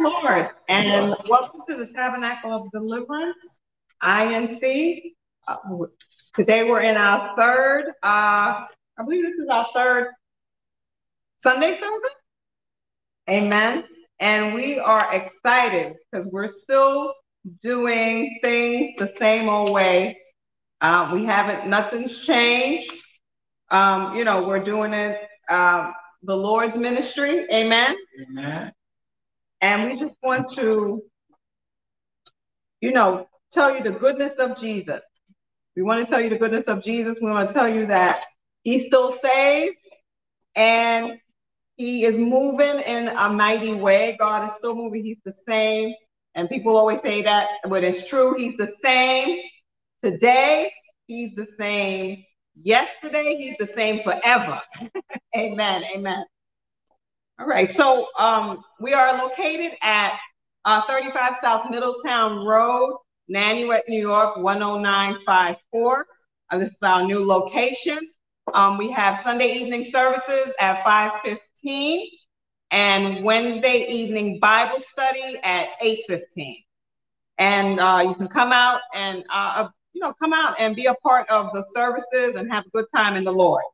Lord, and welcome to the Tabernacle of Deliverance, INC. Uh, today we're in our third, uh, I believe this is our third Sunday service. Amen. And we are excited because we're still doing things the same old way. Uh, we haven't, nothing's changed. Um, you know, we're doing it um, the Lord's ministry. Amen. Amen. And we just want to, you know, tell you the goodness of Jesus. We want to tell you the goodness of Jesus. We want to tell you that He's still saved and He is moving in a mighty way. God is still moving. He's the same. And people always say that, but it's true. He's the same today. He's the same yesterday. He's the same forever. amen. Amen. All right, so um, we are located at uh, 35 South Middletown Road, Nanuet, New York, 10954. Uh, this is our new location. Um, we have Sunday evening services at 5:15 and Wednesday evening Bible study at 8:15. And uh, you can come out and uh, you know come out and be a part of the services and have a good time in the Lord.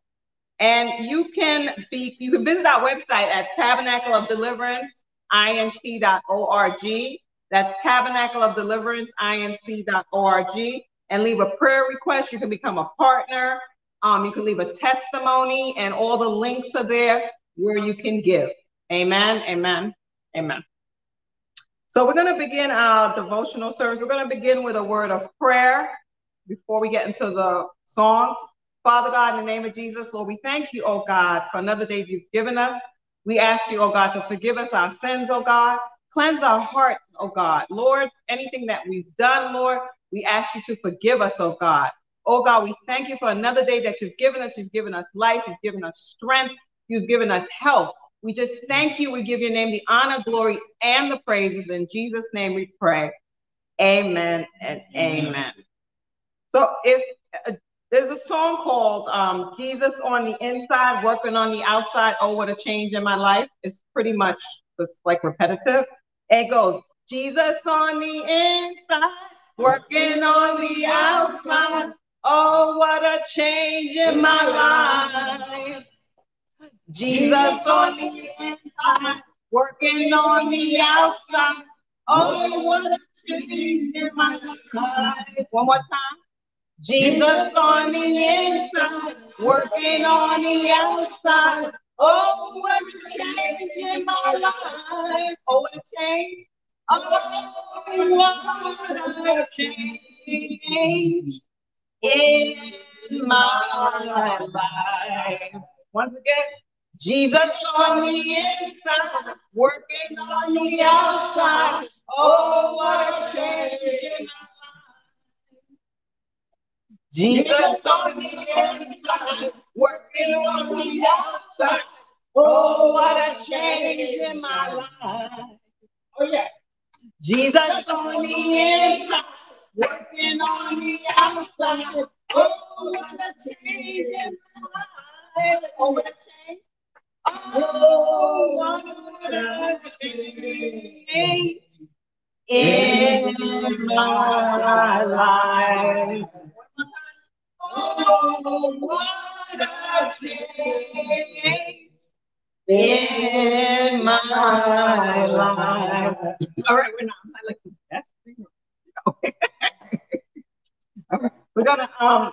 And you can be, you can visit our website at Tabernacle of Deliverance, inc.org. That's Tabernacle of Deliverance, inc.org. And leave a prayer request. You can become a partner. Um, you can leave a testimony, and all the links are there where you can give. Amen. Amen. Amen. So we're going to begin our devotional service. We're going to begin with a word of prayer before we get into the songs. Father God, in the name of Jesus, Lord, we thank you, oh God, for another day you've given us. We ask you, oh God, to forgive us our sins, oh God. Cleanse our hearts, oh God. Lord, anything that we've done, Lord, we ask you to forgive us, oh God. Oh God, we thank you for another day that you've given us. You've given us life. You've given us strength. You've given us health. We just thank you. We give your name the honor, glory, and the praises. In Jesus' name we pray. Amen and amen. So if uh, there's a song called um, Jesus on the Inside, Working on the Outside. Oh, what a change in my life. It's pretty much, it's like repetitive. It goes, Jesus on the inside, working on the outside. Oh, what a change in my life. Jesus on the inside, working on the outside. Oh, what a change in my life. One more time. Jesus on the inside, working on the outside. Oh, what a change in my life. Oh, what a change. Oh, what a change in my life. Once again, Jesus on the inside, working on the outside. Oh, what a change in my Jesus on the inside, working on the outside. Oh, what a change in my life. Oh, yeah. Jesus on the inside, working on the outside. Oh, what a change in my life. Oh, what a change. Oh, what a change in my life. All right, we're not, not like the best we're gonna um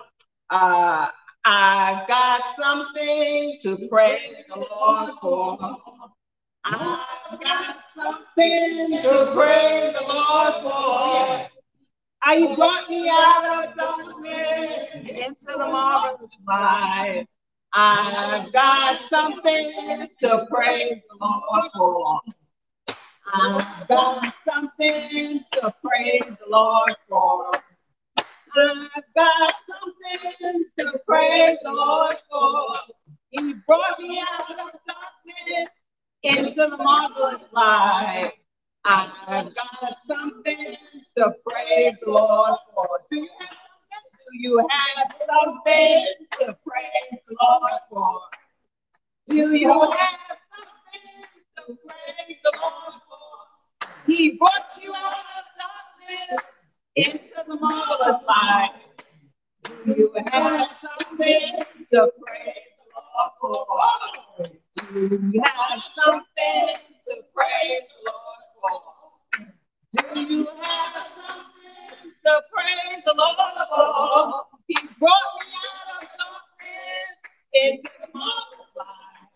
uh I got something to praise the Lord for. I got something to praise the Lord for. How you brought me out of darkness and into the marvelous light. I've got something to praise the Lord for. I've got something to praise the Lord for. I've got something to praise the Lord for. He brought me out of darkness into the marvelous light. I've got something to praise the Lord for. Do you have something? Do you have something to praise the Lord for? Do you have something to praise the Lord for? He brought you out of darkness into the marvelous light. Do you have something to praise the Lord for? Do you have something to praise the Lord for? Do you have something to praise the Lord? He brought me out of darkness into light.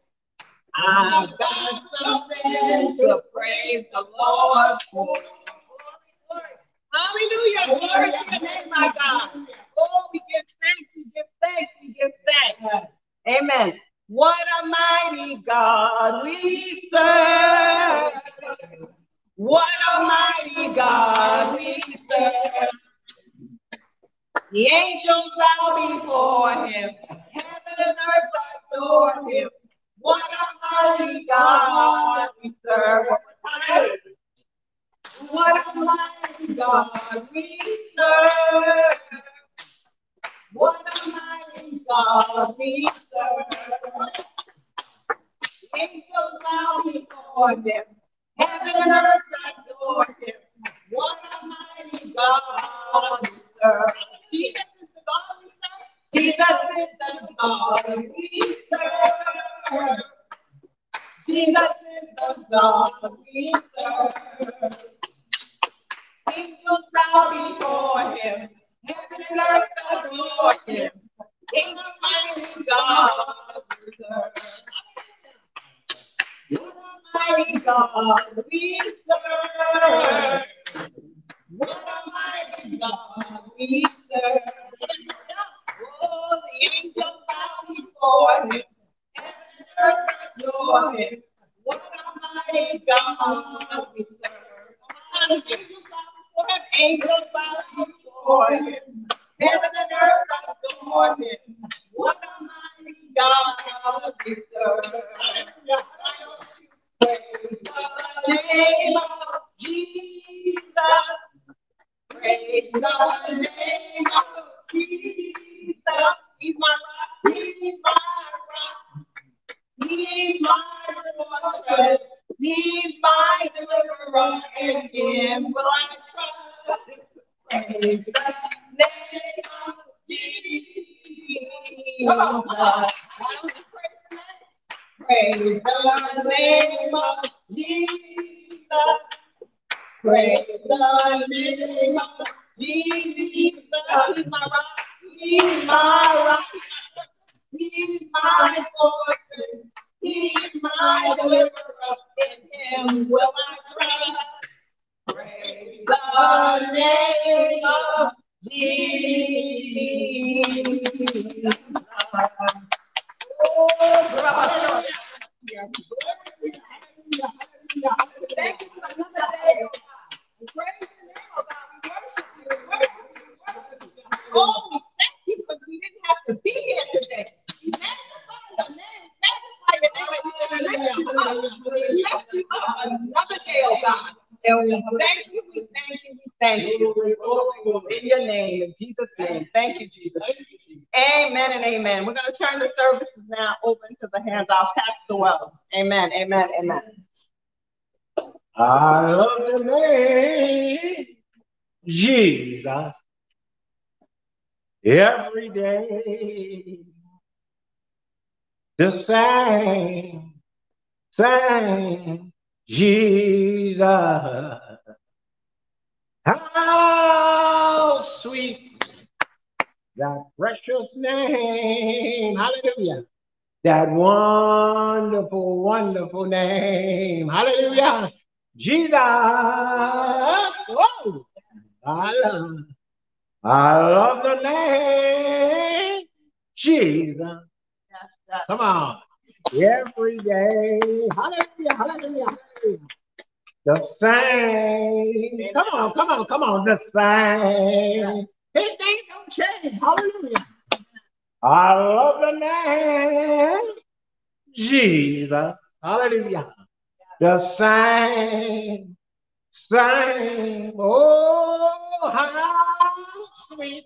I've got something to praise the Lord for. Hallelujah. Glory to name, my God. Oh, we give thanks, we give thanks, we give thanks. Amen. What a mighty God we serve. What a mighty God we serve. The angels bow before him. Heaven and earth adore him. What a mighty God we serve. What a mighty God we serve. What a mighty God we serve. Angels bow before him. Heaven and earth adore him. What a mighty God we serve. Jesus is the God we serve. Jesus is the God we serve. Jesus is the God we serve. Angels bow before him. Heaven and earth adore him. He's a mighty God we serve. Mighty God we serve. What a mighty God we serve. Oh, the angels bow before him. Heaven and earth adore him. What a mighty God we serve. Angels bow before him. Angels bow before him. Heaven and earth adore him. What a mighty God we serve. Praise the name of Jesus. Praise the name of Jesus. He's my rock. He's my rock. He's my fortress. He's my deliverer. Him will I trust. Praise the name of Jesus. Praise the name of Jesus. Praise the name of Jesus. He's my rock. He's my rock. He's my fortress. He's my deliverer. In him will I trust. Praise the name of Jesus. Oh. Thank you for another day. Praise God. We worship you. Worship. Worship. Oh, thank you because we didn't have to be here today. Lift you up. Lift you up another day, oh God. And we thank you, we thank you, we thank you. In your name, in Jesus' name. Thank you, Jesus. Amen and amen. We're going to turn the services now open to the hands of Pastor Wells. Amen, amen, amen. I love the name Jesus every day. The same, same Jesus. How sweet that precious name. Hallelujah. That wonderful, wonderful name. Hallelujah. Jesus. Whoa. I love, I love the name Jesus. Come on. Every day. Hallelujah. Hallelujah. hallelujah. The same. Come on, come on, come on. The same. His name don't change. Hallelujah. I love the name Jesus. Hallelujah. The same, same. Oh, how sweet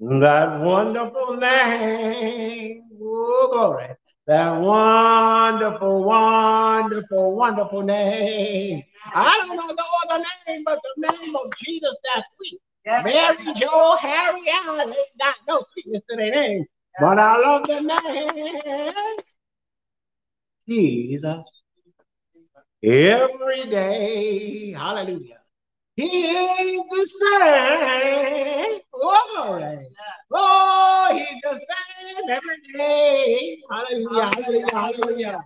that wonderful name. Oh, glory. That wonderful, wonderful, wonderful name. I don't know no other name but the name of Jesus that's sweet. Yes. Mary, Joe, Harry, I ain't got no sweetness to their name. But I love the name Jesus. Every day. Hallelujah. He is the same. Glory. Oh, he's the same every day. Hallelujah. Hallelujah. Hallelujah.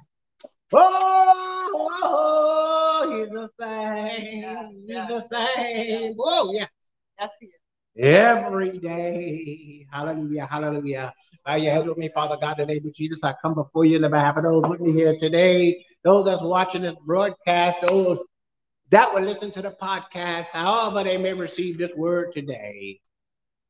Oh, oh, oh, he's the same. He's the same. Oh, yeah. That's it. Every day. Hallelujah. Hallelujah. Bow your head with me, Father God, in the name of Jesus. I come before you in the behalf of those with me here today, those that's watching this broadcast, those that will listen to the podcast, however they may receive this word today.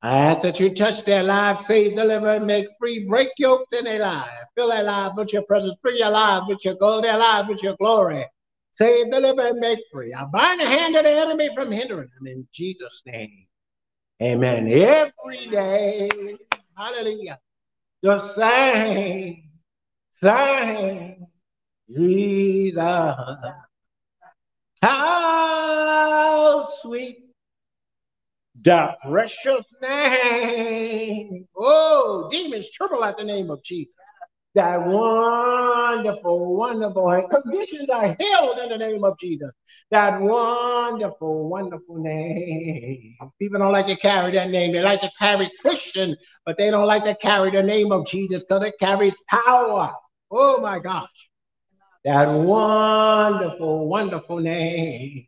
I ask that you touch their lives, save, deliver, and make free, break yokes in their lives, fill their lives with your presence, free your lives with your gold, their lives with your glory. Save, deliver, and make free. I bind the hand of the enemy from hindering them in Jesus' name. Amen. Every day. Hallelujah. The same, same Jesus. How sweet the precious name. Oh, demons tremble at the name of Jesus. That wonderful, wonderful, and conditions are healed in the name of Jesus. That wonderful, wonderful name. People don't like to carry that name. They like to carry Christian, but they don't like to carry the name of Jesus because it carries power. Oh my gosh. That wonderful, wonderful name.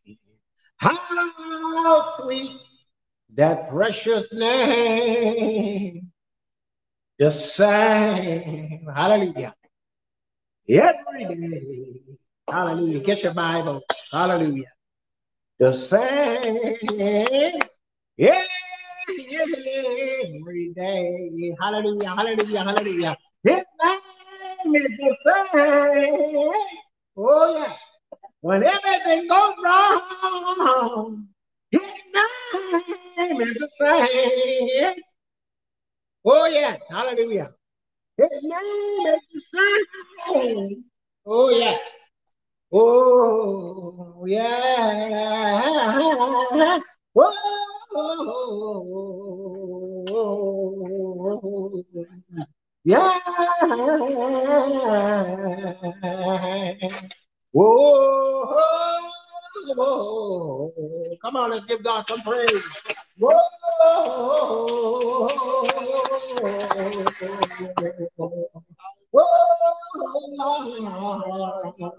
How sweet that precious name. The same. Hallelujah. Every day. Hallelujah. Get your Bible. Hallelujah. The same. Yeah, every day. Hallelujah. Hallelujah. Hallelujah. His name is the same. Oh, yes. When everything goes wrong, his name is the same. Oh, yes. Hallelujah. His name is. Oh, yes. Oh, yeah. Oh, yeah. Whoa. Come on, let's give God some praise. Hallelujah,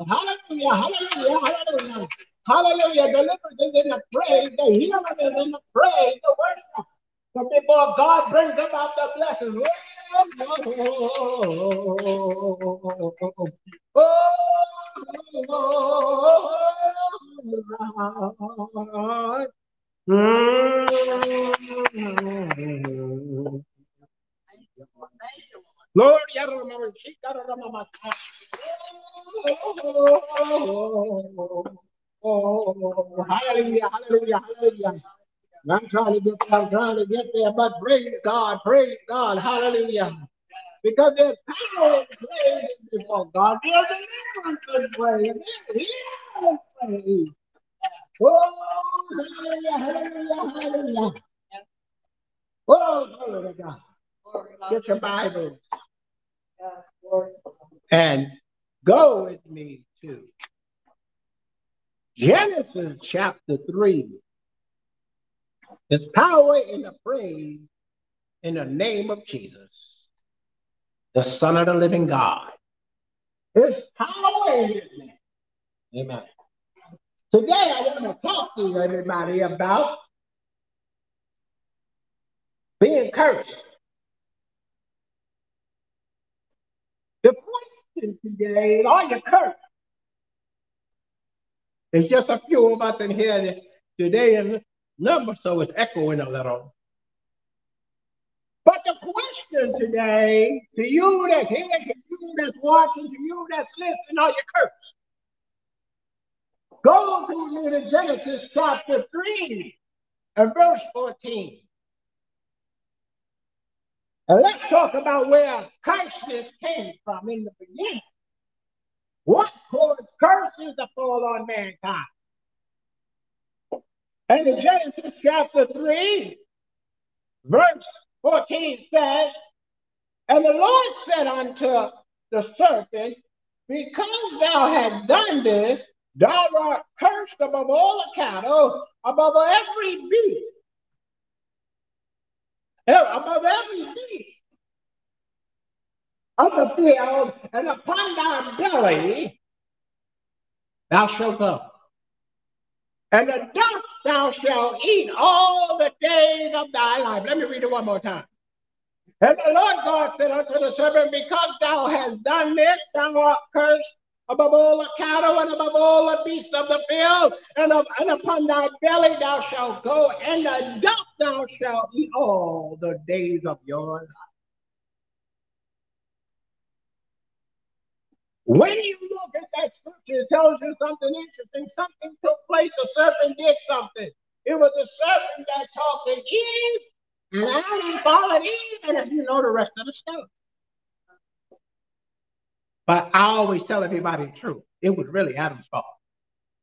hallelujah, hallelujah. Hallelujah. Deliverance is in the praise. The healing is in the praise. The worship. But before God brings about the blessings. Oh, oh, oh, Mm. Lord, oh, hallelujah, hallelujah, hallelujah. I'm trying to get there, I'm trying to get there, but praise God, praise God, hallelujah. Because there's power in praise before God. There's deliverance in praise. Praise. Oh, hallelujah, hallelujah, hallelujah. Oh, glory to God. Get your Bibles. And go with me to Genesis chapter 3. There's power in the praise in the name of Jesus, the Son of the living God. There's power in his name. Amen. Today, I want to talk to everybody about being cursed. The question today is, are you cursed? There's just a few of us in here today, and number, so it's echoing a little. But the question today to you that's here, to you that's watching, to you that's listening, are you cursed? Go to me to Genesis chapter 3 and verse 14. And let's talk about where curses came from in the beginning. What caused curses to fall on mankind? And in Genesis chapter 3, verse 14 says, And the Lord said unto the serpent, Because thou hast done this, thou art cursed above all the cattle, above every beast, above every beast of the field, and upon thy belly thou shalt go. And the dust thou shalt eat all the days of thy life. Let me read it one more time. And the Lord God said unto the serpent, Because thou hast done this, thou art cursed above all the cattle and above all the beasts of the field, and, and upon thy belly thou shalt go, and the dust thou shalt eat all the days of your life. When you look at that scripture, it tells you something interesting. Something took place. The serpent did something. It was the serpent that talked to Eve, and Adam followed Eve, and if you know the rest of the story. But I always tell everybody the truth. It was really Adam's fault.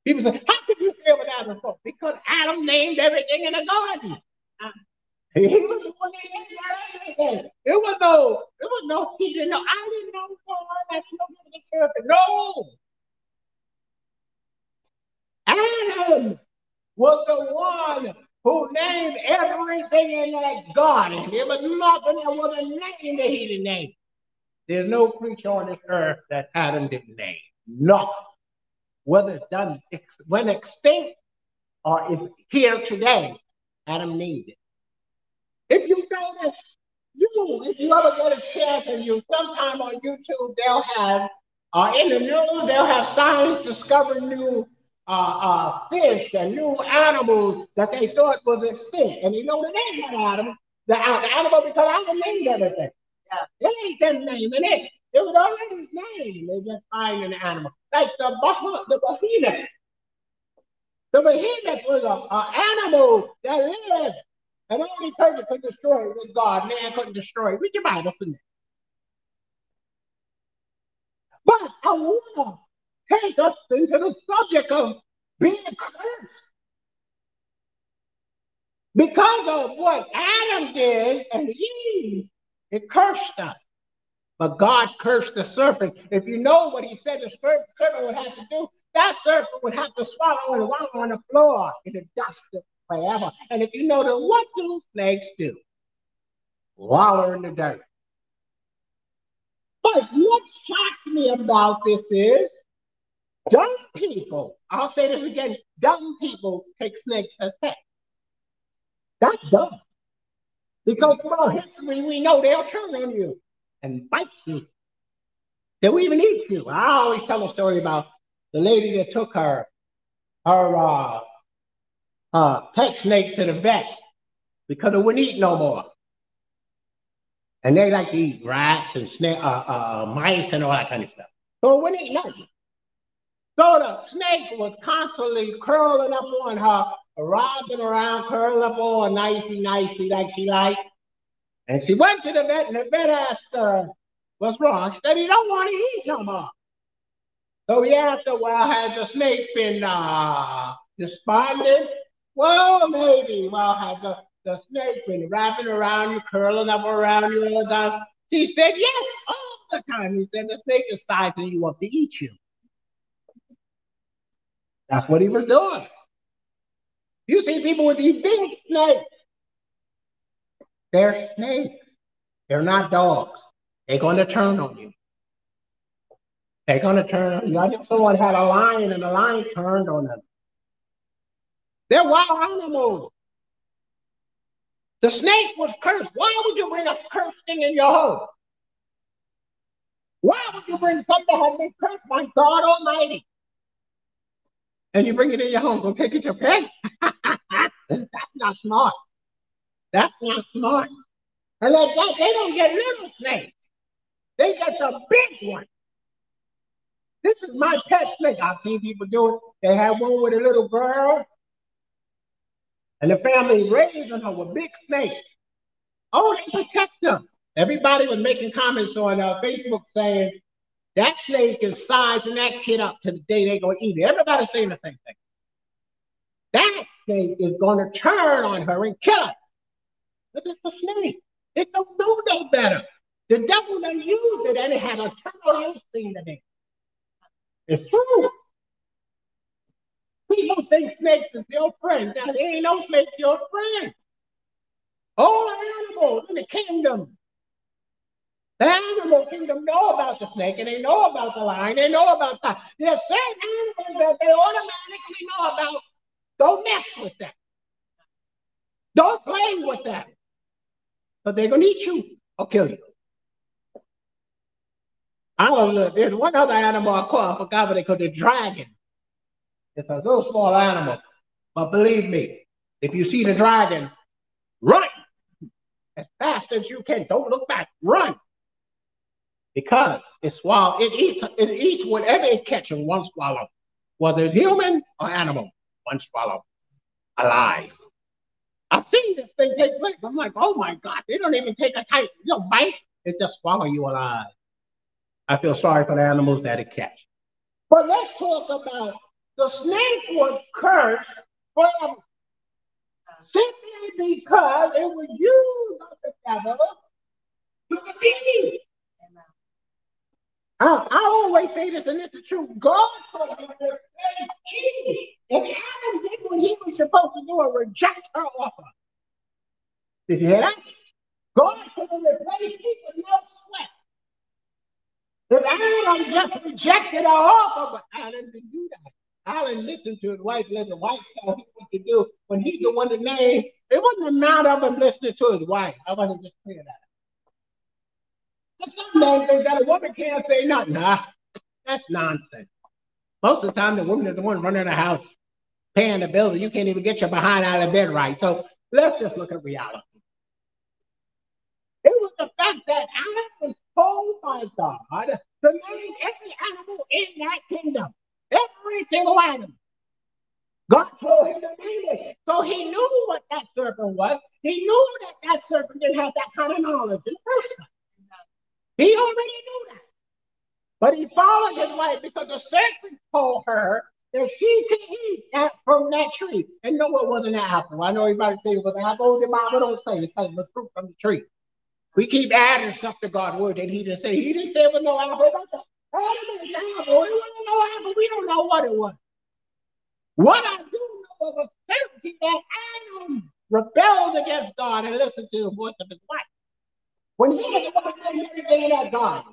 People say, How could you it was Adam's fault? Because Adam named everything in the garden. Uh, he was the one that named everything. It was no, it was no, he didn't know. I didn't know God. I didn't know the serpent. No. Adam was the one who named everything in that garden. There was nothing that was a name that he didn't name. There's no creature on this earth that Adam didn't name. Nothing. Whether it's done when extinct or is here today, Adam named it. If you notice, you if you ever get a chance and you sometime on YouTube, they'll have uh, in the news, they'll have science discovering new uh, uh, fish and new animals that they thought was extinct. And you know the name of animal, the, the animal because I named everything. It ain't them naming it. It was already named. They just find an animal. Like the, the behemoth. The behemoth was an animal that lived. And only person could destroy it was God. Man couldn't destroy it. Read your Bible for. But I want to take us into the subject of being cursed. Because of what Adam did and Eve it cursed us. But God cursed the serpent. If you know what he said the serpent would have to do, that serpent would have to swallow and wallow on the floor in the dust forever. And if you know that what do snakes do? Wallow in the dirt. But what shocks me about this is dumb people, I'll say this again, dumb people take snakes as pets. That's dumb. Because throughout history, we know they'll turn on you and bite you. They'll even eat you. I always tell a story about the lady that took her her uh, uh, pet snake to the vet because it wouldn't eat no more. And they like to eat rats and snake, uh, uh, mice and all that kind of stuff. So it wouldn't eat nothing. So the snake was constantly curling up on her wrapping around, curled up all nicey, nicey, like she liked. And she went to the vet, and the vet asked her, What's wrong? She said, He don't want to eat no more. So he asked her, Well, has the snake been uh, despondent? Well, maybe. Well, has the, the snake been wrapping around you, curling up around you all the time? She said, Yes, all the time. He said, The snake is sizing you up to eat you. That's what he was doing. You see people with these big snakes. They're snakes. They're not dogs. They're going to turn on you. They're going to turn on you. I think someone had a lion and the lion turned on them. They're wild animals. The snake was cursed. Why would you bring a cursed thing in your home? Why would you bring something that has been cursed by God Almighty? And you bring it in your home, go take it your pet. That's not smart. That's not smart. And like that, they don't get little snakes. They get the big one. This is my pet snake. I've seen people do it. They have one with a little girl, and the family raising her with big snakes. Oh, they protect them. Everybody was making comments on uh, Facebook saying that snake is sizing that kid up to the day they're going to eat it. Everybody's saying the same thing. That snake is going to turn on her and kill her. But it's a snake. It don't know no better. The devil done used it and it had a terminal scene it. It's true. People think snakes is your friend. Now, there ain't no snakes your friend. All animals in the kingdom. The animal kingdom know about the snake and they know about the lion. They know about that. There's certain animals that they automatically know about. Don't mess with that. Don't play with that. But they're to eat you or kill you. I don't know. There's one other animal I call, I forgot what they call the dragon. It's a little small animal. But believe me, if you see the dragon, run as fast as you can. Don't look back. Run. Because it swallows, it eats, it eats whatever it catches in one swallow, whether it's human or animal, one swallow, alive. I've seen this thing take place. I'm like, oh my God, they don't even take a tight, you know, bite. It just swallow you alive. I feel sorry for the animals that it catch. But let's talk about the snake was cursed from simply because it was used of the devil to deceive. I, I always say this, and it's is true. God told him to replace Eve. And Adam did what he was supposed to do and reject her offer. Did you hear that? God told him to replace Eve with no sweat. If Adam just rejected her offer, but Adam didn't do that. Adam listened to his wife, let the wife tell him what to do. When he's the one that name, it wasn't a matter of him listening to his wife. I want to just clear that. Some think that a woman can't say nothing. Nah, that's nonsense. Most of the time, the woman is the one running the house, paying the bills, you can't even get your behind out of bed right. So let's just look at reality. It was the fact that I was told by God to name every animal in that kingdom. Every single animal. God told him to name it. So he knew what that serpent was. He knew that that serpent didn't have that kind of knowledge in. He already knew that. But he followed his wife because the serpent told her that she could eat that from that tree. And no, it wasn't an apple. I know everybody say it was an apple. The Bible don't say it. It was fruit from the tree. We keep adding stuff to God's word that he didn't say. He didn't say it was no apple. Adam is apple. It wasn't no apple. We don't know what it was. What I do know of a certainty that Adam um, rebelled against God and listened to the voice of his wife. When he was watching everything in that garden,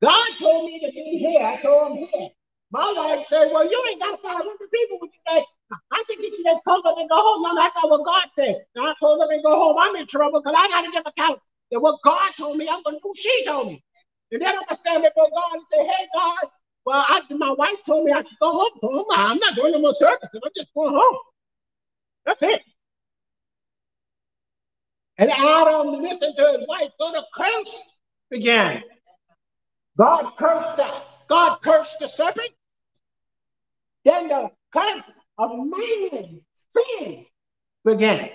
God told me to be here. I told him here. My wife said, Well, you ain't got 500 people with you. Say, I think you should just come up and go home. No, that's not what God said. And I told them to go home. I'm in trouble because I got to give account that what God told me, I'm going to do she told me. And then I'm going to stand before God and say, Hey, God, well, I, my wife told me I should go home. home. I'm not doing no more services. I'm just going home. That's it. And Adam listened to his wife, so the curse began. God cursed that. God cursed the serpent. Then the curse of man, sin, began.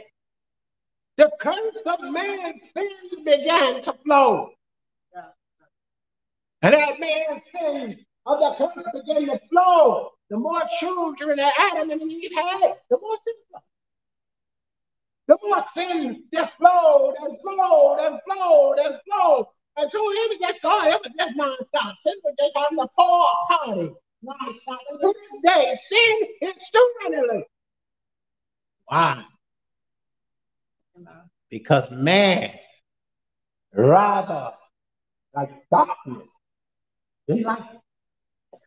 The curse of man, sin began to flow. And that man's sin of the curse began to flow. The more children that Adam and Eve had, the more sin. The more sin that flowed and flowed and flowed and flowed. And so it was just God, it was just nonstop. Sin was just on the full party. Nonstop. And to this day, sin is still. Why? Because man rather like darkness than light.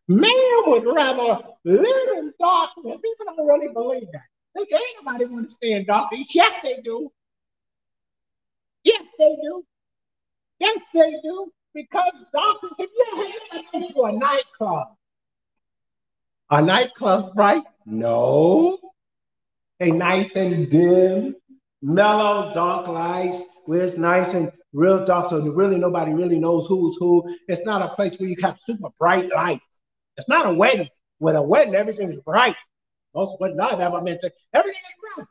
Man would rather live in darkness. People don't really believe that. They say ain't nobody want to stay in darkness. Yes, they do. Yes, they do. Yes, they do. Because darkness, if you been to a nightclub, a nightclub, right? No. A nice and dim, mellow, dark lights where it's nice and real dark, so really nobody really knows who's who. It's not a place where you have super bright lights. It's not a wedding. With a wedding, everything is bright. Most what I've ever mentioned, everything is bright.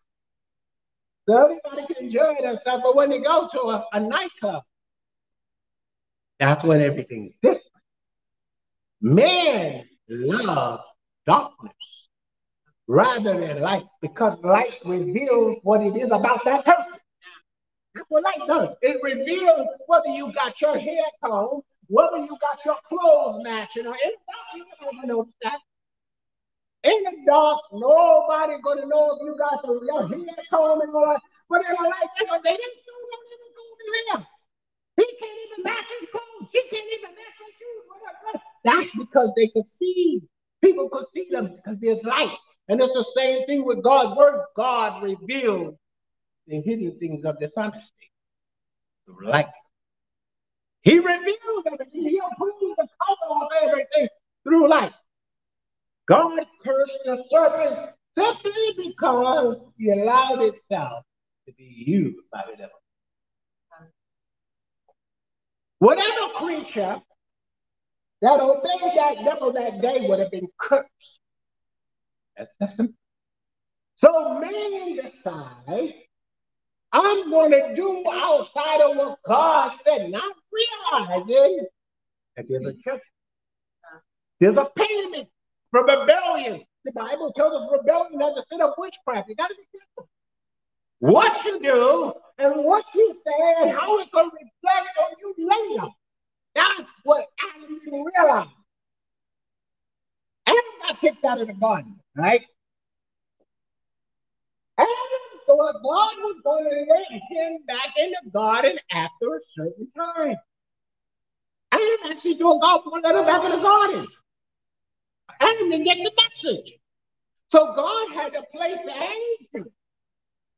So everybody can enjoy stuff, but when they go to a, a nightclub, that's when everything's different. Men love darkness rather than light because light reveals what it is about that person. That's what light does. It reveals whether you got your hair combed, whether you got your clothes matching, or anybody you know that. In the dark, nobody gonna know if you got your hair combed and all that. But in the light, they, they didn't know what they were going to He can't even match his clothes. He can't even match his shoes. Whatever. That's because they could see. People could see them because there's light. And it's the same thing with God's word. God reveals the hidden things of dishonesty through light. He reveals everything. He approves the cover of everything through light. God cursed the serpent simply because he allowed itself to be used by the devil. Whatever creature that obeyed that devil that day would have been cursed. That's, that's so man decide, I'm going to do outside of what God said, not realizing that there's a church. There's a payment for rebellion. The Bible tells us rebellion has a sin of witchcraft. You got to be careful. What you do and what you say and how it can reflect on you later. That's what Adam didn't realize. Adam got kicked out of the garden, right? Adam thought God was going to let him back in the garden after a certain time. Adam actually thought God was going to let him back in the garden. Adam didn't get the message. So God had to place the angel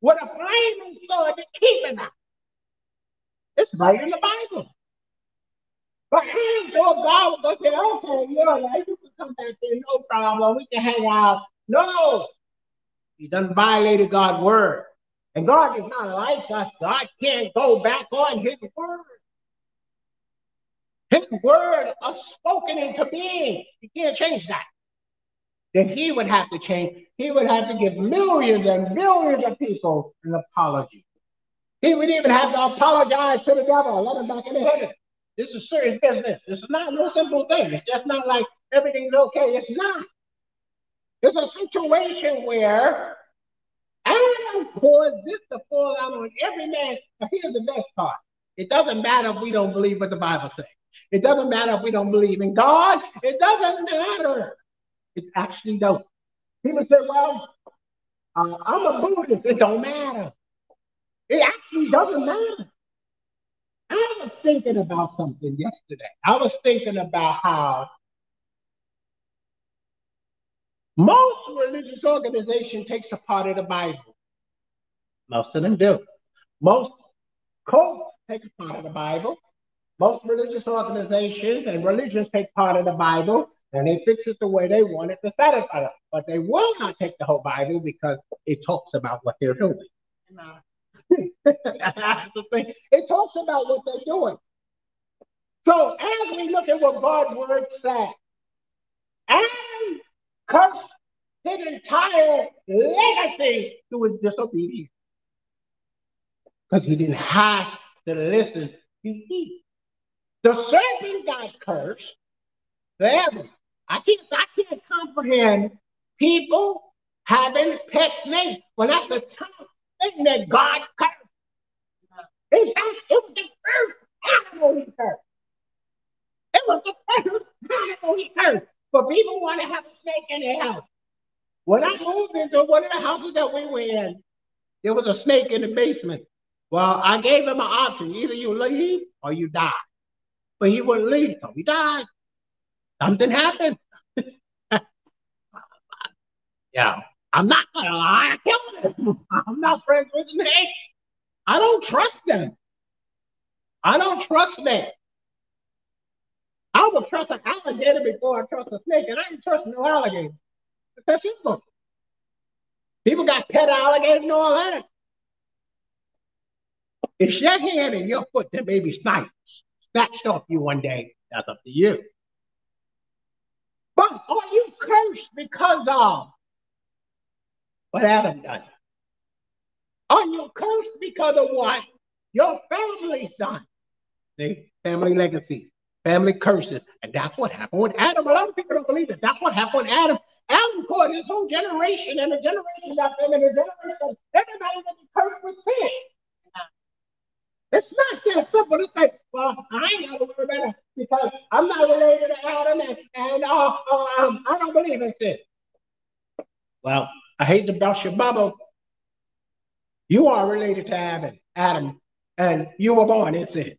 with a flaming sword to keep him out. It's right in the Bible. But he thought oh, God was going to say, okay, yeah, you can come back there, no problem. We can hang out. No. He done violated God's word. And God is not like us. God can't go back on his word. His word is spoken into being. He can't change that. Then he would have to change. He would have to give millions and millions of people an apology. He would even have to apologize to the devil, let him back into heaven. This is serious business. This is not no simple thing. It's just not like everything's okay. It's not. It's a situation where Adam caused this to fall out on every man. Now here's the best part. It doesn't matter if we don't believe what the Bible says. It doesn't matter if we don't believe in God. It doesn't matter. It actually don't. People say, well, uh, I'm a Buddhist. It don't matter. It actually doesn't matter. I was thinking about something yesterday. I was thinking about how most religious organization takes a part of the Bible. Most of them do. Most cults take a part of the Bible. Most religious organizations and religions take part of the Bible and they fix it the way they want it to satisfy them. But they will not take the whole Bible because it talks about what they're doing. It talks about what they're doing. So as we look at what God's word said, Adam cursed his entire legacy through his disobedience. Because he didn't have to listen to Eve. The serpent got cursed forever. I can't, I can't comprehend people having pet snakes. Well, that's a tough thing that God cursed. In fact, it was the first animal he cursed. It was the first animal he cursed. But people want to have a snake in their house. When I moved into one of the houses that we were in, there was a snake in the basement. Well, I gave him an option. Either you leave or you die. But he wouldn't leave, so he died. Something happened. yeah. I'm not gonna lie, I killed him. I'm not friends with snakes. I don't trust them. I don't trust them. I would trust an alligator before I trust a snake, and I ain't trust no alligator. That's simple. People got pet alligators and all that. If your hand and your foot that baby sniped, snatched off you one day, that's up to you. But are you cursed because of what Adam done? Are you cursed because of what your family's done? See, family legacies, family curses. And that's what happened with Adam. A lot of people don't believe it. That's what happened with Adam. Adam caught his whole generation and the generation after him and the generation, everybody will be cursed with sin. It's not that simple. It's like, well, I ain't got to worry about it because I'm not related to Adam and, and uh, uh, um, I don't believe in sin. Well, I hate to bust your bubble. You are related to Adam, Adam, and you were born in sin.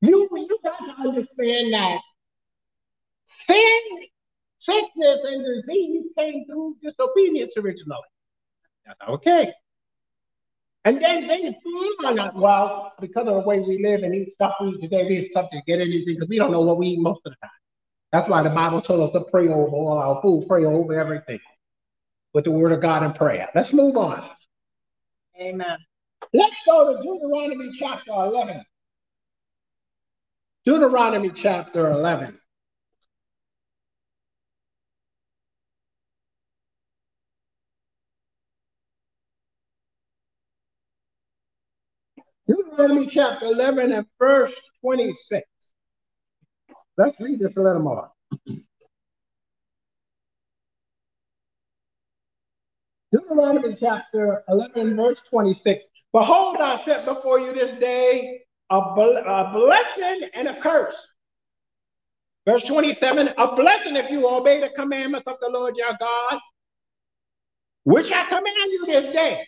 You, you got to understand that sin, sickness, and disease came through disobedience originally. That's okay. And then they find out, well, because of the way we live and eat stuff we eat today, we have something to get anything because we don't know what we eat most of the time. That's why the Bible told us to pray over all our food, pray over everything with the word of God and prayer. Let's move on. Amen. Let's go to Deuteronomy chapter 11. Deuteronomy chapter 11. Deuteronomy chapter 11 and verse 26. Let's read this a little more. Deuteronomy chapter 11, verse 26. Behold, I set before you this day a, a blessing and a curse. Verse 27 A blessing if you obey the commandments of the Lord your God, which I command you this day.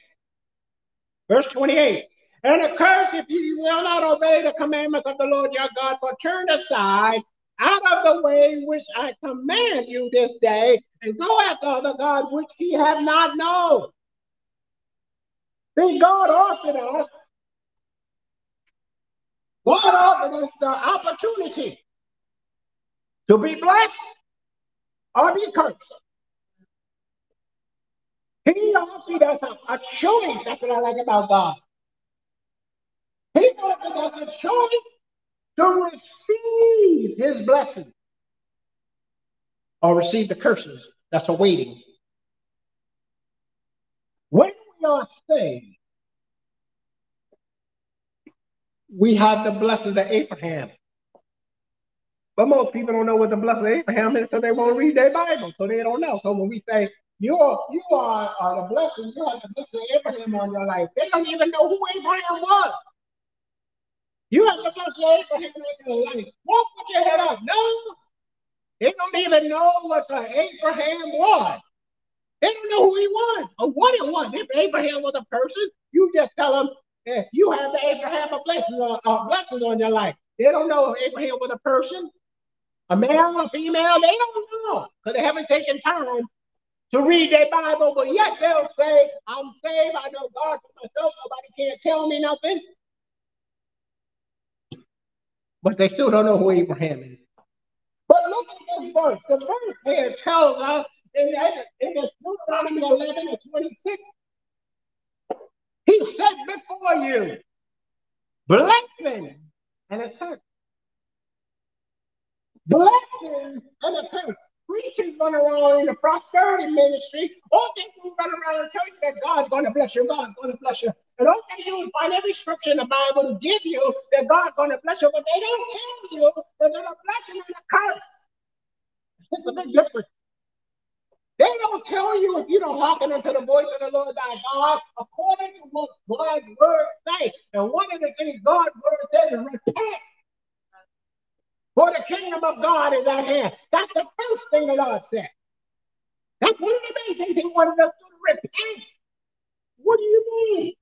Verse 28 And a curse if you will not obey the commandments of the Lord your God, but turn aside out of the way which I command you this day, and go after other gods which ye have not known. See, God offered us, God offered us the opportunity to be blessed or be cursed. He offered us a, a choice. That's what I like about God. He offered us a choice to receive his blessing or receive the curses that's awaiting. When we are saved, we have the blessings of Abraham. But most people don't know what the blessing of Abraham is, so they won't read their Bible, so they don't know. So when we say you are you are, are the blessing, you have the blessing of Abraham on your life, they don't even know who Abraham was. You have to bless your Abraham in your life. Won't put your head up. No. They don't even know what the Abraham was. They don't know who he was or what it was. If Abraham was a person, you just tell them eh, you have the Abraham blessings on, on your life. They don't know if Abraham was a person, a male, a female. They don't know because they haven't taken time to read their Bible, but yet they'll say, I'm saved. I know God for myself. Nobody can't tell me nothing but they still don't know who Abraham is. But look at this verse. The verse here tells us in, in this Deuteronomy 11 and 26, he said before you, blessing and a curse. Blessing and a curse preachers run around in the prosperity ministry. All they do run around and tell you that God's going to bless you, God's going to bless you. And all they do is find every scripture in the Bible to give you that God's going to bless you, but they don't tell you that there's a blessing and a curse. It's a big difference. They don't tell you if you don't hearken unto the voice of the Lord thy God, according to what God's word say. And one of the things God's word says is repent for the kingdom of God is at hand. That's the first thing the Lord said. That's one of the main things he wanted us to repent. What do you mean?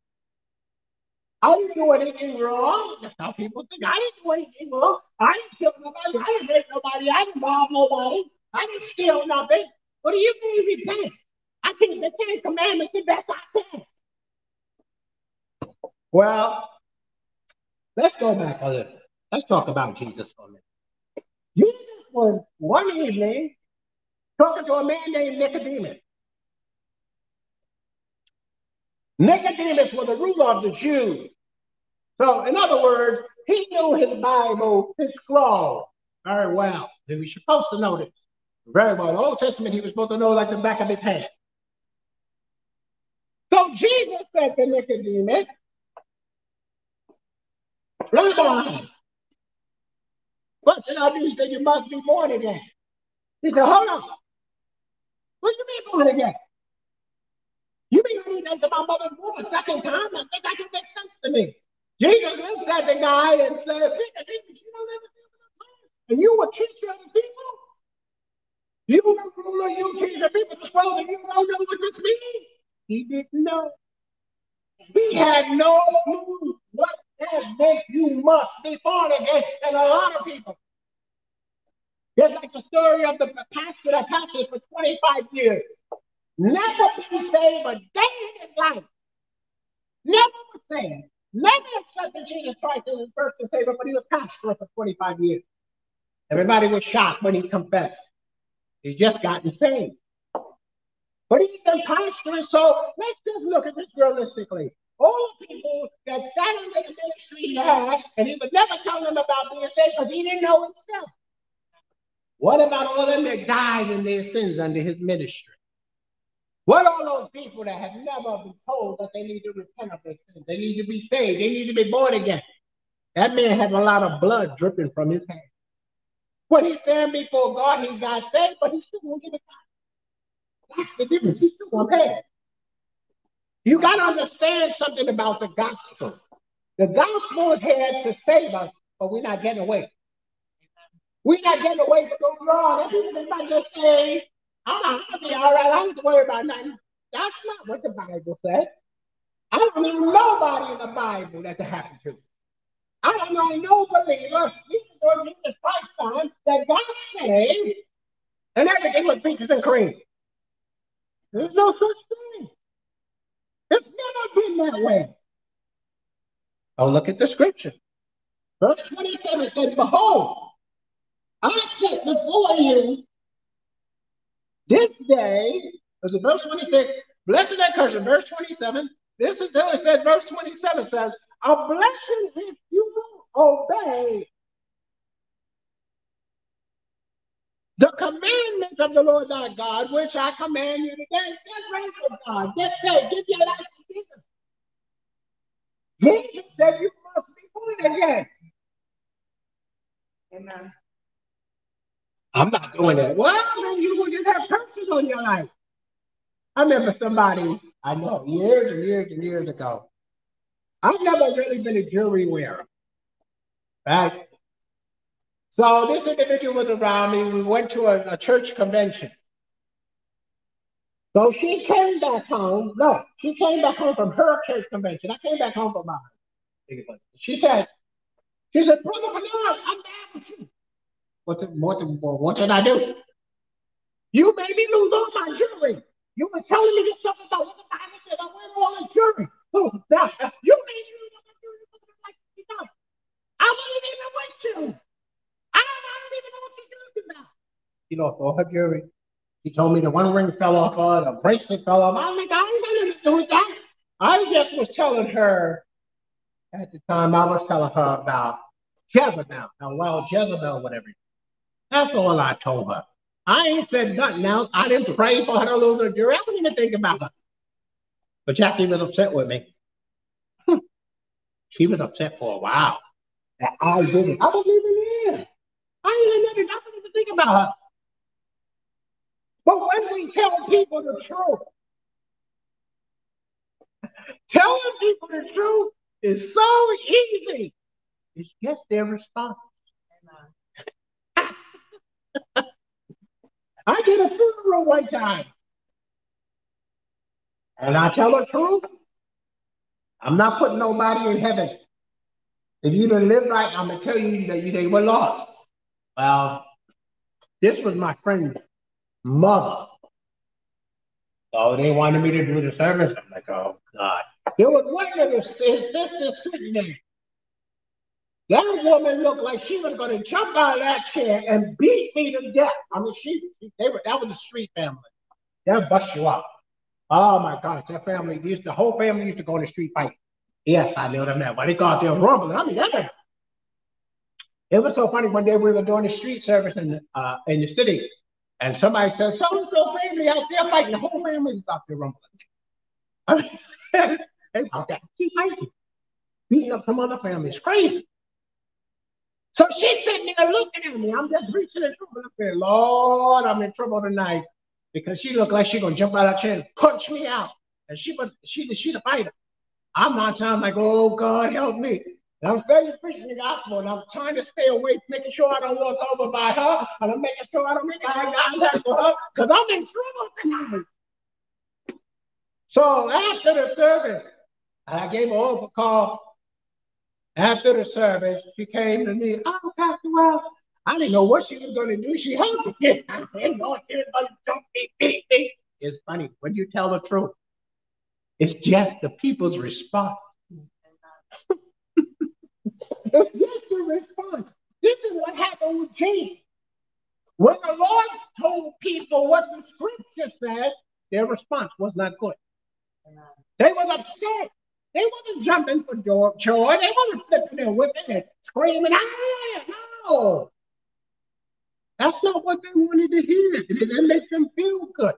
I didn't do anything wrong. That's how people think. I didn't do anything wrong. I didn't kill nobody. I didn't rape nobody. I didn't rob nobody. I didn't steal nothing. What do you mean repent? I keep the Ten Commandments the best I can. Well, let's go back a little. Let's talk about Jesus for a minute. Was one evening talking to a man named Nicodemus. Nicodemus was the ruler of the Jews. So, in other words, he knew his Bible, his scroll, very well. He was supposed to know this very well. The Old Testament, he was supposed to know like the back of his hand. So Jesus said to Nicodemus, Rabbi, what should I do? He said, You must be born again. He said, Hold on. What do you mean born again? You mean I need to my mother's womb a second time? I think that can make sense to me. Jesus looks at the guy and says, Nicodemus, you don't. And you were teaching other people? You were ruler, you teach the people the world, and you don't know what this means? He didn't know. He had no clue that meant. You must be born again. And a lot of people, just like the story of the pastor that pastored for 25 years, never been saved a day in his life. Never was saved. Never accepted Jesus Christ as his personal savior, but he was pastor for 25 years. Everybody was shocked when he confessed. He just gotten saved. But he's been pastoring, so let's just look at this realistically. All the people that sat in the ministry he had, and he would never tell them about being saved because he didn't know himself. What about all them that died in their sins under his ministry? What all those people that have never been told that they need to repent of their sins? They need to be saved. They need to be born again. That man had a lot of blood dripping from his hand. When he stand before God, he got saved, but he still won't give it back. That's the difference. He still won't pay. You got to understand something about the gospel. The gospel is here to save us, but we're not getting away. We're not getting away from God. Everybody just not just say, I'm gonna be all right. I don't have to worry about nothing. That's not what the Bible says. I don't know nobody in the Bible that happened to. I don't know no believer, even though Jesus Christ time, that God saved and everything was peaches and cream. There's no such thing. It's never been that way. Oh, look at the scripture. Verse 27 says, Behold, I set before you this day, was it verse 26? Blessed that curse. Verse 27. This is it says, verse 27 says, A blessing if you obey the commandment of the Lord thy God, which I command you today. Get right with God. Get saved. Give your life to Jesus. Jesus said you must be born again. Amen. I'm not doing that. Well, then you will just have curses on your life. I remember somebody I know years and years and years ago. I've never really been a jewelry wearer. Right? So this individual was around me. We went to a, a church convention. So she came back home. No, she came back home from her church convention. I came back home from mine. She said, she said, Brother Bernard, I'm mad with you. What, the, what, the, what did I do? You made me lose all my jewelry. You were telling me this stuff about what the Bible said. I went all the jewelry. So now you made me lose all my jewelry. I wasn't even with you. I don't, I don't even know what you're talking about. You know, all her jewelry. She told me the one ring fell off her, the bracelet fell off. I'm like, I ain't got nothing to do with that. I just was telling her at the time, I was telling her about Jezebel, well, Jezebel, whatever. That's all I told her. I ain't said nothing else. I didn't pray for her to lose her jewelry. I didn't even think about her. But Jackie was upset with me. she was upset for a while that I didn't. I wasn't even here. I ain't even, I didn't even think about her. But when we tell people the truth, telling people the truth is so easy. It's just their response. I did a funeral one time. And I tell the truth, I'm not putting nobody in heaven. If you didn't live right, I'm gonna tell you that you they were lost. Well, this was my friend's mother. So they wanted me to do the service. I'm like, oh God. There was one of his sitting there. That woman looked like she was going to jump out of that chair and beat me to death. I mean, she, they were, that was a street family. They'll bust you up. Oh my gosh, that family, used, the whole family used to go in the street fight. Yes, I know them that. But they go out there rumbling. I mean, that, it was so funny one day we were doing the street service in uh, in the city, and somebody said, so and so family out there fighting. The whole family out there rumbling. they thought that she's fighting, Beating up some other families, crazy. So she's sitting there looking at me. I'm just reaching in trouble. I said, Lord, I'm in trouble tonight. Because she looked like she's gonna jump out of her chair and punch me out. And she was she she the fighter. I'm not trying like, oh God, help me. And I'm studying preaching the gospel, and I'm trying to stay away, making sure I don't walk over by her, and I'm making sure I don't make eye contact with her, because I'm in trouble tonight. So after the service, I gave her over call. After the service, she came to me. Oh, Pastor Wells, I didn't know what she was going to do. She hugged me. I didn't know she was going to jump me, beat me. It's funny when you tell the truth. It's just the people's response. It's just the response. This is what happened with Jesus. When the Lord told people what the scripture said, their response was not good. They was upset. They wasn't jumping for joy. They wasn't flipping their whipping and screaming, ah, no. That's not what they wanted to hear. It didn't make them feel good.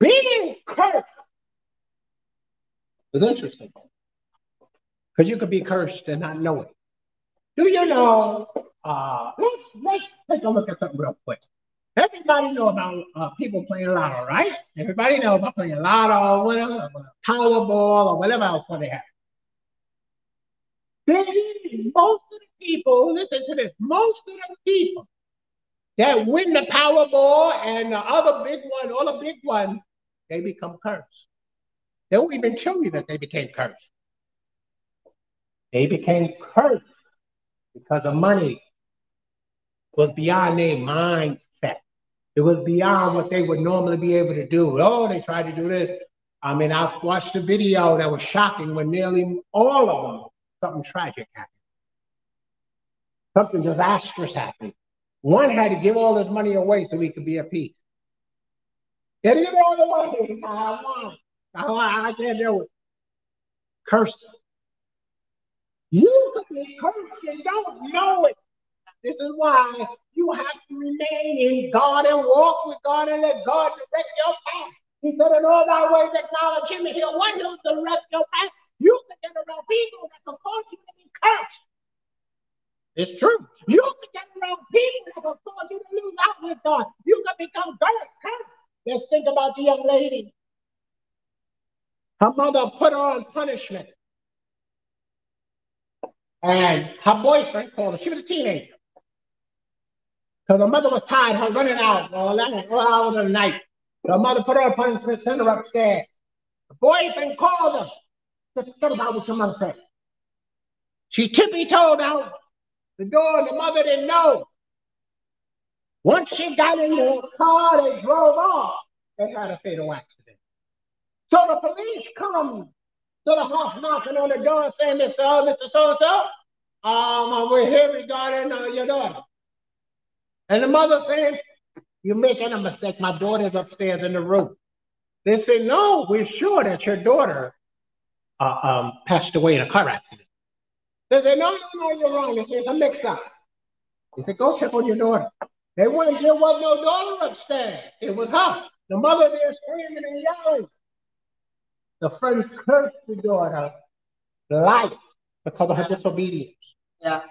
Being cursed is interesting. Because you could be cursed and not know it. Do you know? Uh, let's, let's take a look at something real quick. Everybody know about uh, people playing lotto, right? Everybody know about playing lotto, whatever, Powerball, or whatever else what they have. They, most of the people, listen to this, most of the people that win the Powerball and the other big one, all the big ones, they become cursed. They won't even tell you that they became cursed. They became cursed because the money was beyond their mindset. It was beyond what they would normally be able to do. Oh, they tried to do this. I mean, I watched a video that was shocking when nearly all of them, something tragic happened. Something disastrous happened. One had to give all his money away so he could be at peace. Get give all the money. I want. I, I can't do it. Curse. You could be cursed and don't know it. This is why you have to remain in God and walk with God and let God direct your path. He said, in all thy ways acknowledge him and he'll one he'll direct your path. You can get around people that can cause you to be cursed. It's true. You can get around people that can cause you to lose out with God. You can become cursed. cursed. Let's think about the young lady. Her mother put her on punishment. And her boyfriend called her. She was a teenager. Because her mother was tired, her running out all, that, all hours of the night. Her mother put her on punishment, sent her upstairs. The boyfriend called her. Said, forget about what your mother said. She tippy-toed out the door, and the mother didn't know. Once she got in the car, they drove off. They had a fatal accident. So the police come to the house knocking on the door saying, Mr. Uh, Mr. So-and-so, um, we're here regarding uh, your daughter. And the mother says, you're making a mistake. My daughter's upstairs in the room. They say, no, we're sure that your daughter uh, um, passed away in a car accident. They say, no, no, no, you're wrong. It's a mix-up. He said, go check on your daughter. They went, there was no daughter upstairs. It was her. The mother there screaming and yelling. The friend cursed the daughter life because of her disobedience. Yeah.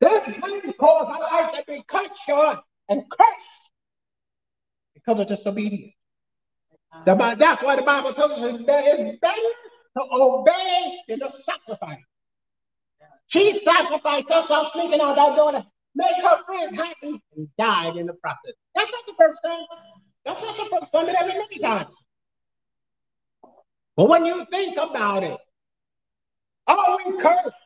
Then friend caused her life to be cut short and cursed because of disobedience. The, that's why the Bible tells us that it's better to obey than to sacrifice. She sacrificed herself thinking of that daughter, make her friends happy, and died in the process. That's not the first time. That's not the first time. It happened many times. But when you think about it, are we cursed?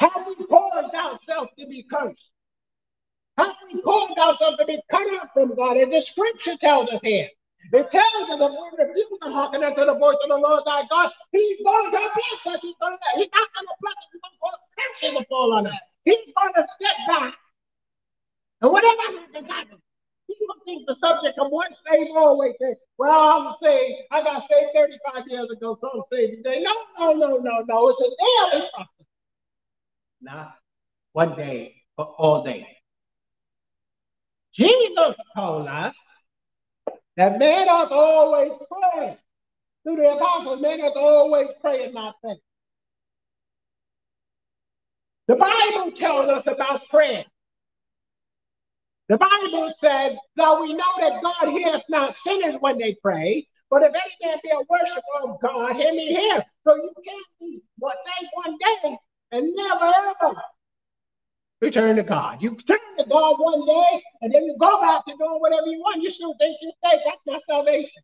Have we caused ourselves to be cursed? Have we caused ourselves to be cut off from God? As the scripture tells us here. It tells us that the people are hearken unto the voice of the Lord thy God, He's going to bless us. He's, going to, he's not going to bless us. He's going to curses to fall on us. He's going to step back. And whatever happens, happens. People think the subject of once saved, always saved. Well, I'm saved. I got saved 35 years ago, so I'm saved today. No, no, no, no, no. It's a daily process. Not one day, but all day. Jesus told us that man to always pray through the apostles, man, us always pray and not faint. The Bible tells us about prayer. The Bible says, "Now we know that God hears not sinners when they pray, but if any man be a worshiper of God, hear me here. So you can't be what say one day and never ever return to God. You turn to God one day and then you go back to doing whatever you want. You still think you say that's not salvation.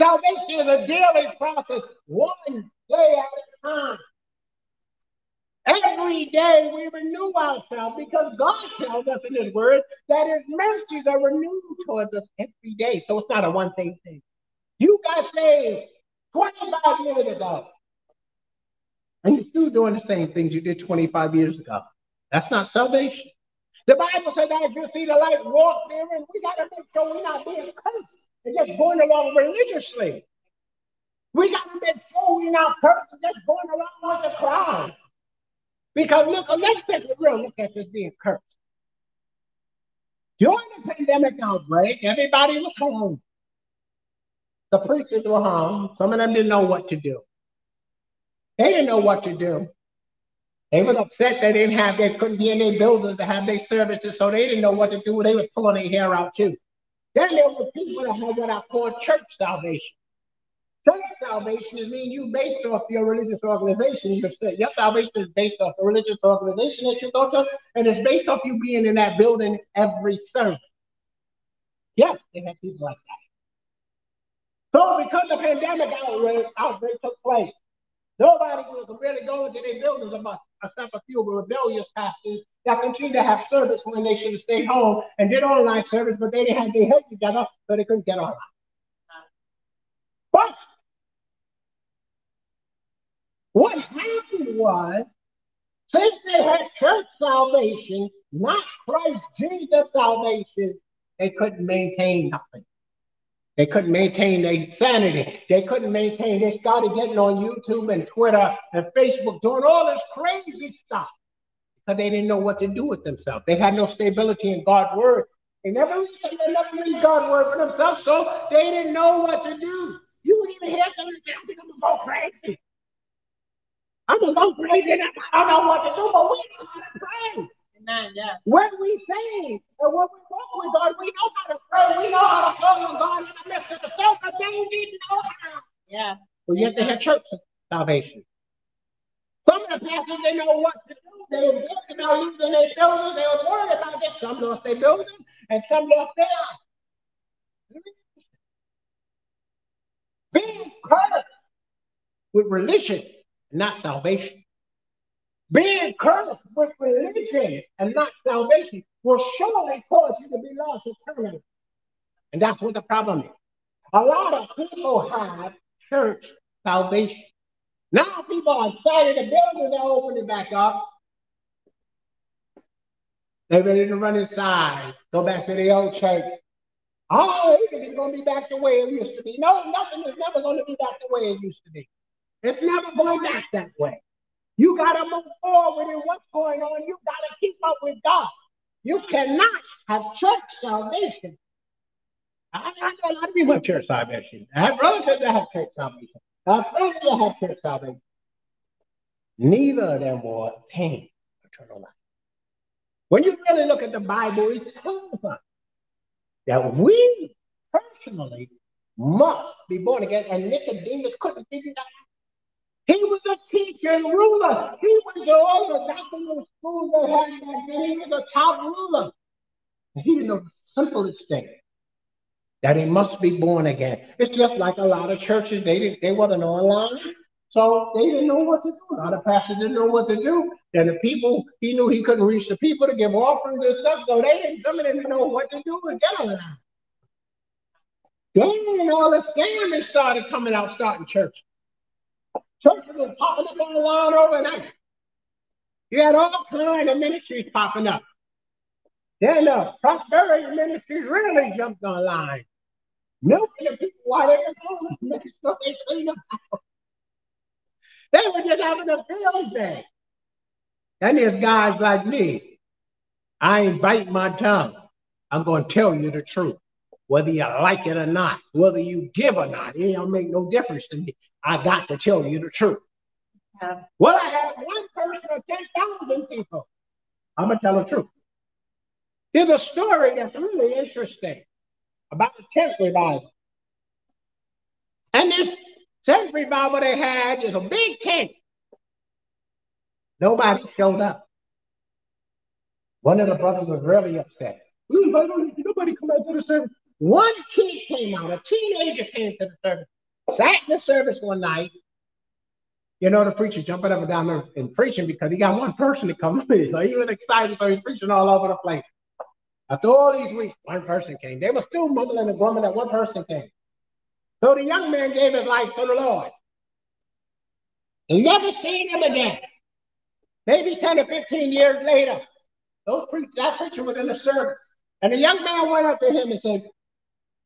Salvation is a daily process, one day at a time. Every day we renew ourselves because God tells us in His Word that His mercies are renewed towards us every day. So it's not a one thing thing. You got saved 25 years ago, and you're still doing the same things you did 25 years ago. That's not salvation. The Bible says that if you see the light, walk there, and we got to make sure we're not being cursed and just going along religiously. We got to make sure we're not cursed and just going along with the crowd. Because look, let's take a real look at this being cursed. During the pandemic outbreak, everybody was home. The preachers were home. Some of them didn't know what to do. They didn't know what to do. They were upset they didn't have, they couldn't be in their buildings to have their services, so they didn't know what to do. They were pulling their hair out too. Then there were people that had what I call church salvation. Church salvation is mean you based off your religious organization. Your, your salvation is based off the religious organization that you go to, and it's based off you being in that building every service. Yes, they had people like that. So because the pandemic outbreak, outbreak took place, nobody was really going to their buildings about except a few rebellious pastors that continued to have service when they should have stayed home and did online service, but they didn't have their head together, so they couldn't get online. But what happened was, since they had church salvation, not Christ Jesus salvation, they couldn't maintain nothing. They couldn't maintain their sanity. They couldn't maintain. They started getting on YouTube and Twitter and Facebook doing all this crazy stuff because they didn't know what to do with themselves. They had no stability in God's word. They never they never read God's word for themselves, so they didn't know what to do. You would even hear somebody say, I'm gonna go crazy. I'm gonna go crazy I don't know what to do, but we know how to pray. Amen. Yes. When we sing and when we walk with God, we know how to pray. We know how to call on God in the midst of the storm, but they didn't need to know how. Yes. But yet they had church salvation. Some of the pastors they know what to do. They were worried about losing their building. They were worried about this. Some lost their building and some lost theirs. Being cursed with religion, not salvation. Being cursed with religion and not salvation will surely cause you to be lost eternally. And that's what the problem is. A lot of people have church salvation. Now people are excited the buildings are opening back up. They're ready to run inside, go back to the old church. Oh, it's going to be back the way it used to be. No, nothing is never going to be back the way it used to be. It's never going back that way. You got to move forward in what's going on. You got to keep up with God. You cannot have church salvation. I, I know a lot of people have church salvation. I have relatives that have church salvation. I have friends that have church salvation. Neither of them will obtain eternal life. When you really look at the Bible, it tells us that we personally must be born again, and Nicodemus couldn't figure that out. He was a teacher and ruler. He was went to all the doctrinal schools they had back then. He was a top ruler. And he didn't know the simplest thing that he must be born again. It's just like a lot of churches, they didn't, they wasn't online. So they didn't know what to do. A lot of pastors didn't know what to do. And the people, he knew he couldn't reach the people to give offerings and stuff. So they didn't, some of them didn't know what to do and get online. Then all the scammers started coming out, starting churches. Churches were popping up online overnight. You had all kinds of ministries popping up. Then the prosperity ministries really jumped online. Milking the people while they were they clean up They were just having a field day. And there's guys like me. I ain't biting my tongue. I'm going to tell you the truth. Whether you like it or not, whether you give or not. It don't make no difference to me. I got to tell you the truth. Yeah. Well, I have one person or 10,000 people. I'm going to tell the truth. There's a story that's really interesting about the tent revival. And this tent revival they had is a big tent. Nobody showed up. One of the brothers was really upset. Nobody come out to the service. One kid came out, a teenager came to the service, sat in the service one night. You know, the preacher jumping up and down there and preaching because he got one person to come. So he was excited, so he's preaching all over the place. After all these weeks, one person came. They were still mumbling and grumbling that one person came. So the young man gave his life to the Lord. And never seen him again. Maybe 10 or 15 years later, those preachers, that preacher was in the service. And the young man went up to him and said,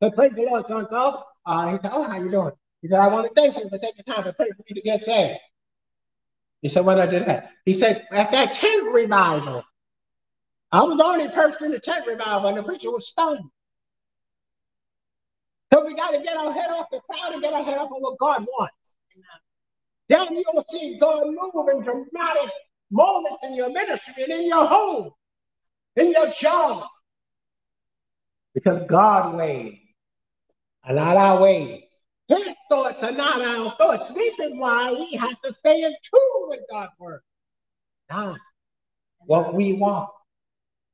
said Praise the Lord, son. So uh, he said, Oh, how you doing? He said, I want to thank you for taking time to pray for me to get saved. He said, When I did that, he said, At that tent revival, I was the only person in the tent revival, and the preacher was stoned. So we got to get our head off the crowd and get our head off on what God wants. Then you'll see God move in dramatic moments in your ministry and in your home, in your job. Because God ways not our ways. His thoughts are not our thoughts. This is why we have to stay in tune with God's word. Not what we want,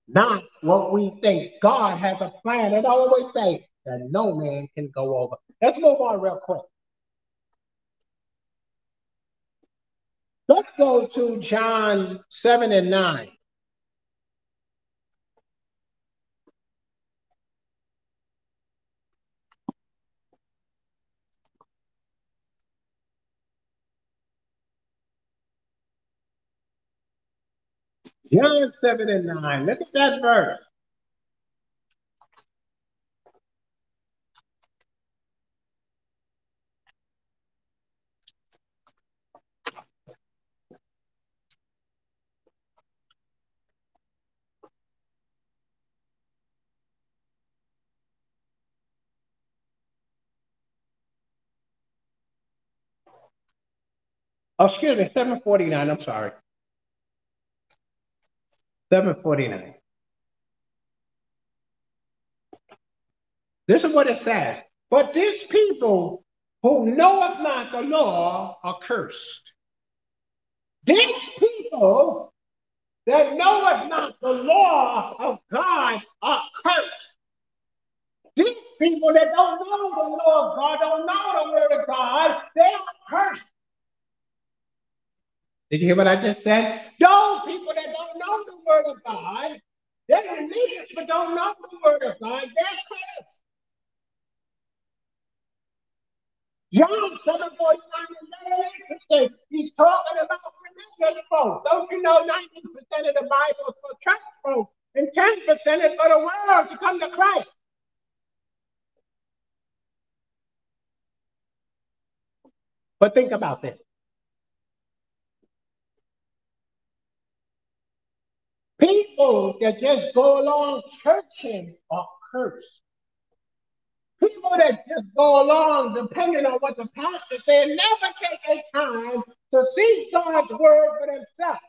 not what we think. God has a plan, and I always say that no man can go over. Let's move on real quick. Let's go to John 7 and 9. John 7 and 9. Look at that verse. Oh, excuse me, 749. I'm sorry. 749. This is what it says. But these people who knoweth not the law are cursed. These people that knoweth not the law of God are cursed. These people that don't know the law of God, don't know the word of God, they are cursed. Did you hear what I just said? Those people that don't know the word of God, they're religious but don't know the word of God, they're cursed. John 7 49 is very interesting. He's talking about religious folk. Don't you know 90% of the Bible is for church folk and 10% is for the world to come to Christ? But think about this. People that just go along churching are cursed. People that just go along depending on what the pastor said, never take a time to see God's word for themselves.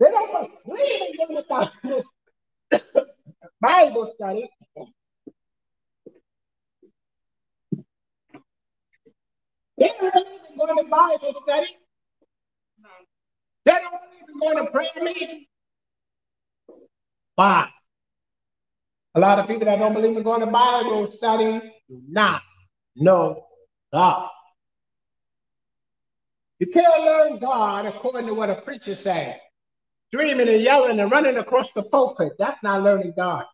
They don't believe in the Bible study. They don't believe in going to Bible study. They don't believe in going to prayer meeting. Why? A lot of people that don't believe in going to Bible study do not know God. You can't learn God according to what a preacher says. Screaming and yelling and running across the pulpit. That's not learning God.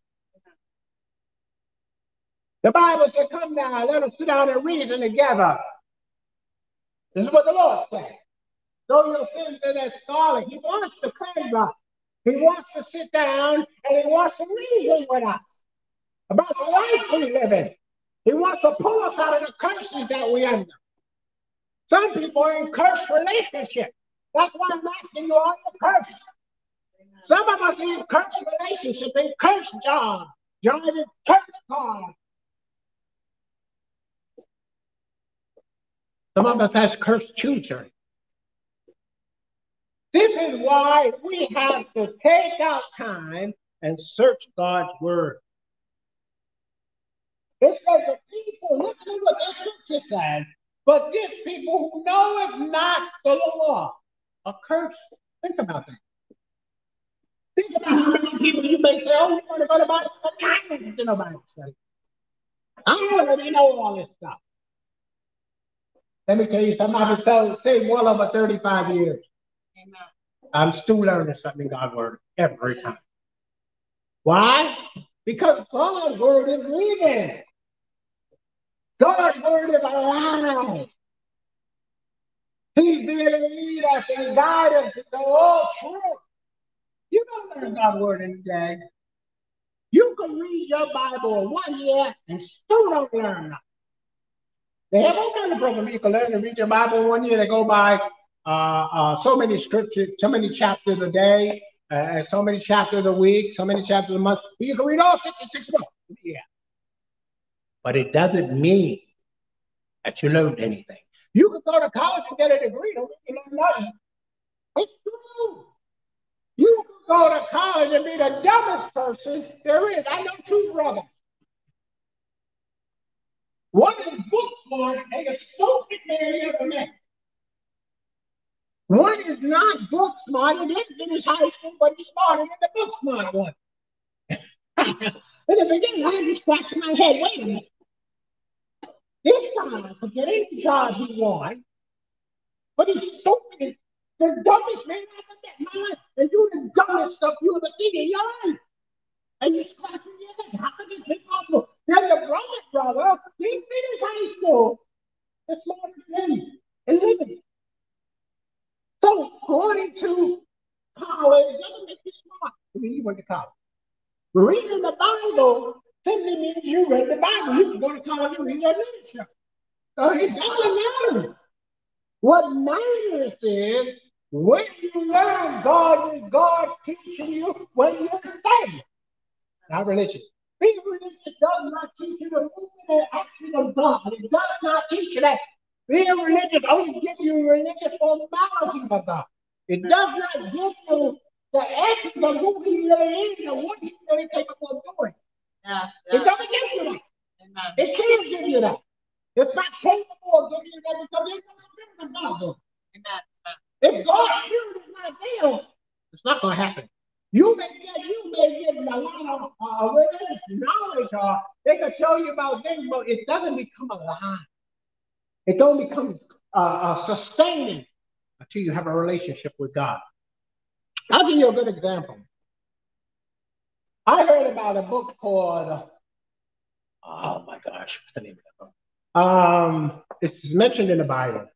The Bible said, Come now, let us sit down and reason together. This is what the Lord said. Though your sins are as scarlet, He wants to cleanse us. He wants to sit down and He wants to reason with us about the life we live in. He wants to pull us out of the curses that we under. Some people are in cursed relationships. That's why I'm asking you all the curse. Some of us are in cursed relationships, in cursed jobs, driving cursed God. Some of us has cursed children. This is why we have to take out time and search God's word. It says the people, look at what the scripture says, but this people who know it not the law are cursed. Think about that. Think about how many people you may say, oh, you want to go to Bible study? I don't listen to no Bible study. I already know all this stuff. Let me tell you something. I've been saying well over 35 years. I'm still learning something in God's word every time. Why? Because God's word is living. God's word is alive. He's to lead us and guide us into all truth. You don't learn God's word in day. You can read your Bible in one year and still don't learn nothing. They have all kinds of programs you can learn to read your Bible one year. They go by so many scriptures, so many chapters a day, uh, so many chapters a week, so many chapters a month. You can read all 66 books. Yeah. But it doesn't mean that you learned anything. You can go to college and get a degree, don't you learn nothing. It's true. You can go to college and be the dumbest person there is. I know two brothers. One is book smart and the stupid man you ever met. One is not book smart, he didn't finish high school, but he's smarter than the book smart one. In the beginning, I just scratched my head. Wait a minute. This guy could get any job he wants, but he's stupid. The dumbest man I've ever met in my life. And you the dumbest stuff you ever seen in your life. And you're scratching your head. How could this be possible? Then the brother, brother, he finished high school. It's more than him and living. So going to college doesn't make you smart. I mean, you went to college. Reading the Bible simply means you read the Bible. You can go to college and read your literature. So it doesn't matter. What matters is when you learn God is God teaching you when you're saved. Not religious. Being religious does not teach you the movement and action of God. It does not teach you that. Being religious only gives you religious formalities of God. It does not give you the essence of who he really is and what he's really capable of doing. Yes, yes. It doesn't give you that. Amen. It can't give you that. It's not capable of giving you that because there's no spirit of God there. Amen. If God's spirit is not there, it's not going to happen. You may get, you may get a lot of uh, religious knowledge, or they can tell you about things, but it doesn't become alive. It don't become uh, uh, sustaining until you have a relationship with God. I'll give you a good example. I heard about a book called, oh my gosh, what's the name of that book? Um, it's mentioned in the Bible.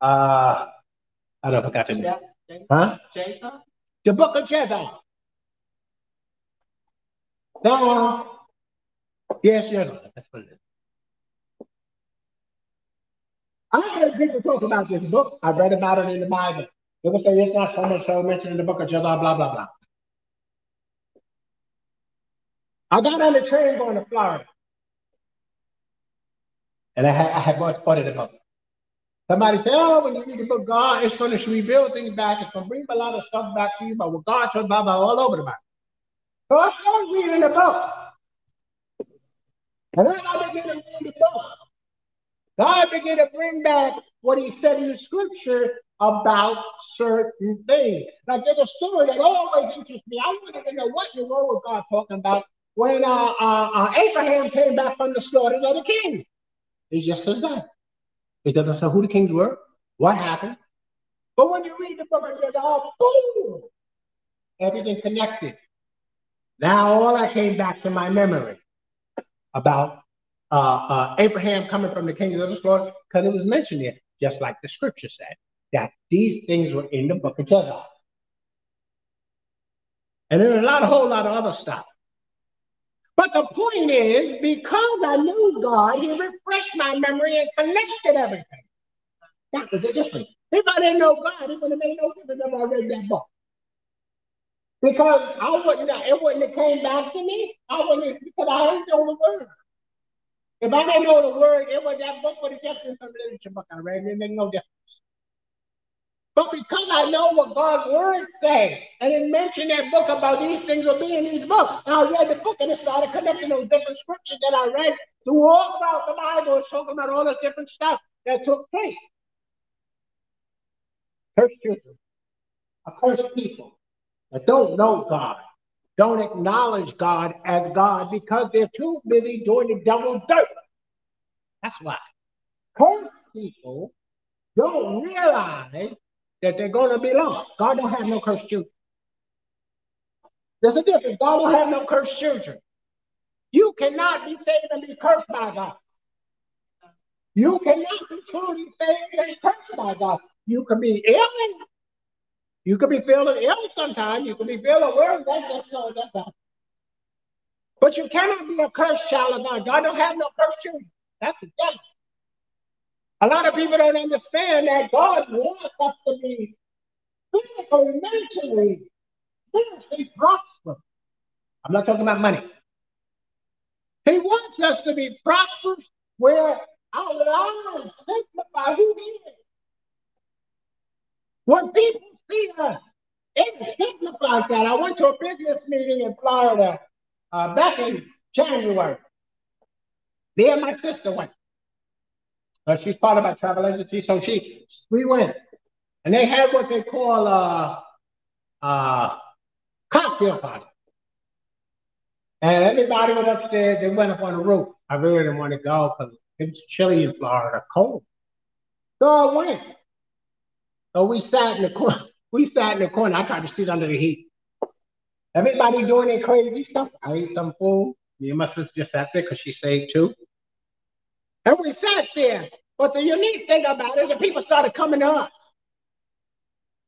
Uh, I don't forgot the name. Huh? Jasher? The book of Jasher. No. Yes, yes. That's what it is. I heard people talk about this book. I read about it in the Bible. Would say it's not so much so mentioned in the book of Jasher, blah, blah, blah. I got on the train going to Florida. And I had, I had bought, bought it a book. Somebody said, oh, when you read the book, God, it's going to rebuild things back. It's going to bring a lot of stuff back to you But what God blah, blah, all over the Bible. So I started reading the book. And then I began to read the book. God began to bring back what he said in the scripture about certain things. Like there's a story that always interests me. I wanted to know what in the world was God talking about when uh, uh, uh, Abraham came back from the slaughter of the king. He just says that. It doesn't say who the kings were, what happened. But when you read the book of Judah, boom, everything connected. Now all that came back to my memory about uh, uh, Abraham coming from the kingdom of the slaughter, because it was mentioned here, just like the scripture said, that these things were in the book of Judah. And then a lot, a whole lot of other stuff. But the point is, because I knew God, He refreshed my memory and connected everything. That was the difference. If I didn't know God, it would have made no difference if I read that book. Because I wouldn't, it wouldn't have came back to me. I wouldn't, because I didn't know the word. If I don't know the word, it was that book would kept in some literature book I read, it made no difference. But because I know what God's word says, and it mentioned that book about these things will be in these books, and I read the book and it started connecting those different scriptures that I read through all about the Bible, talking about all this different stuff that took place. Cursed children, a cursed people that don't know God, don't acknowledge God as God because they're too busy doing the devil's dirt. That's why. Cursed people don't realize that they're going to be lost. God don't have no cursed children. There's a difference. God don't have no cursed children. You cannot be saved and be cursed by God. You cannot be truly saved and cursed by God. You can be ill. You can be feeling ill sometimes. You can be feeling worried. That's, that's all. But you cannot be a cursed child of God. God don't have no cursed children. That's the devil. A lot of people don't understand that God wants us to be physically, mentally, spiritually prosperous. I'm not talking about money. He wants us to be prosperous where our lives signify who He is. When people see us, it signifies that. I went to a business meeting in Florida uh, back in January. Me and my sister went. Uh, she's part of my travel agency, so she we went, and they had what they call a, a cocktail party. And everybody went upstairs. They went up on the roof. I really didn't want to go because it was chilly in Florida, cold. So I went. So we sat in the corner. We sat in the corner. I tried to sit under the heat. Everybody doing their crazy stuff. I ate some food. Me and my sister just sat there because she saved too. And we sat there. But the unique thing about it is the people started coming to us.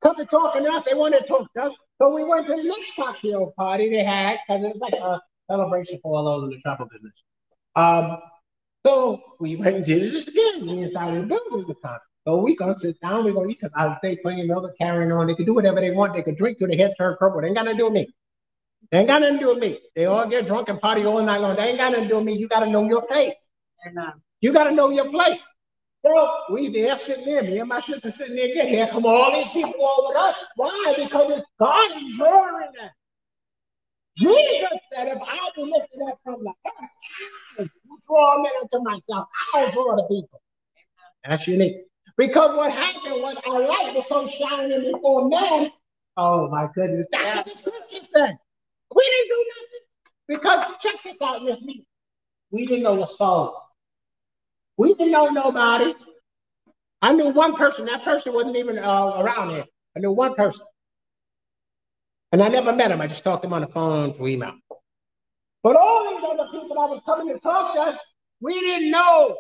Coming talking to us, they wanted to talk to us. So we went to the next cocktail party they had, because it was like a celebration for all those in the travel business. Um, so we went and did it again. To do it this time. So we gonna sit down, we gonna eat because I stay playing another carrying on. They can do whatever they want. They can drink till their head turn purple. They ain't got nothing to do with me. They ain't got nothing to do with me. They all get drunk and party all night long. They ain't got nothing to do with me. You gotta know your place. You gotta know your place. So we there sitting there, me and my sister sitting there again. Here come all these people all with us. Why? Because it's God drawing them. Jesus said, if I be lifted up from the earth, you draw men unto myself. I'll draw the people. That's unique. Because what happened when our light was so shining before men, oh my goodness, that's what the scripture said. We didn't do nothing. Because check this out, Miss Me. We didn't know the soul. We didn't know nobody. I knew one person. That person wasn't even uh, around here. I knew one person. And I never met him. I just talked to him on the phone through email. But all these other people that was coming to talk to us, we didn't know.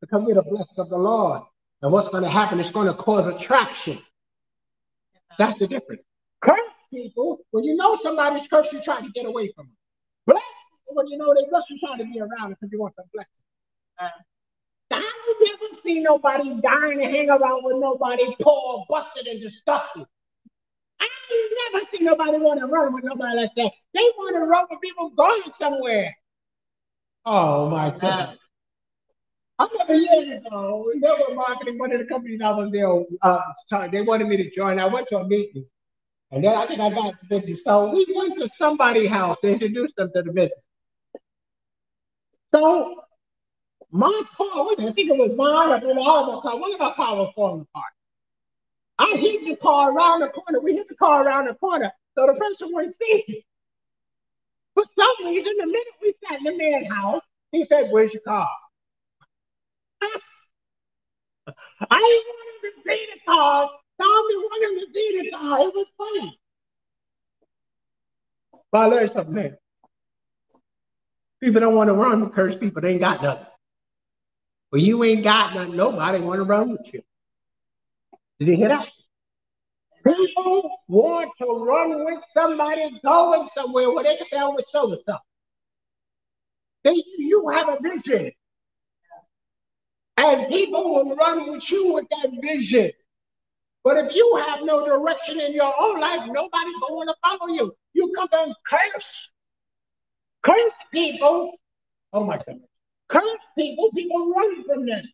Because we're the blessed of the Lord. And what's going to happen It's going to cause attraction. That's the difference. Curse people, when you know somebody's cursed, you try to get away from them. Bless people, when you know they blessed, you try to be around them because you want some blessing. I never see nobody dying to hang around with nobody poor, busted, and disgusted. I never see nobody want to run with nobody like that. They want to run with people going somewhere. Oh my God. I remember years ago, they were marketing one of the companies I was there. Uh, they wanted me to join. I went to a meeting, and then I think I got busy. So we went to somebody's house to introduce them to the business. So my car, I think it was mine or all of our car. One of our car was falling apart. I hit the car around the corner. We hit the car around the corner, so the person wouldn't see it. For some reason, the minute we sat in the man's house, he said, Where's your car? I didn't want him to see the car. Tommy wanted to see the car. It was funny. But I learned something. People don't want to run with cursed people. They ain't got nothing. Well, you ain't got nothing. Nobody want to run with you. Did you hear that? People want to run with somebody going somewhere where they can say, I was so and so. They, you have a vision. And people will run with you with that vision. But if you have no direction in your own life, nobody's going to follow you. You come and curse. Curse people. Oh my goodness. Curse people, people run from them.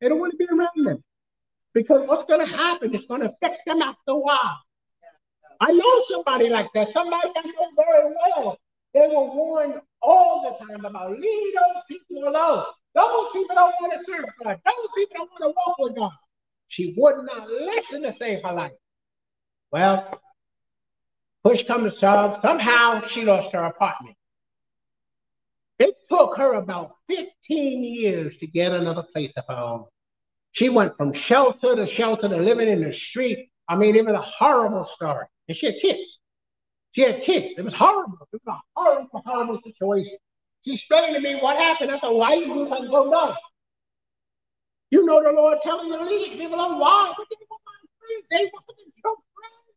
They don't want to be around them. Because what's going to happen? is going to affect them after a while. I know somebody like that. Somebody I know very well. They were warned all the time about leave those people alone. Those people don't want to serve God. Those people don't want to walk with God. She would not listen to save her life. Well, push comes to shove. Somehow she lost her apartment. It took her about 15 years to get another place of her own. She went from shelter to shelter to living in the street. I mean, it was a horrible story. And she had kids. She had kids. It was horrible. It was a horrible, horrible situation. She explained to me what happened. I said, why you do something so dumb? You know the Lord telling you to leave people alone. Why? They were your friends.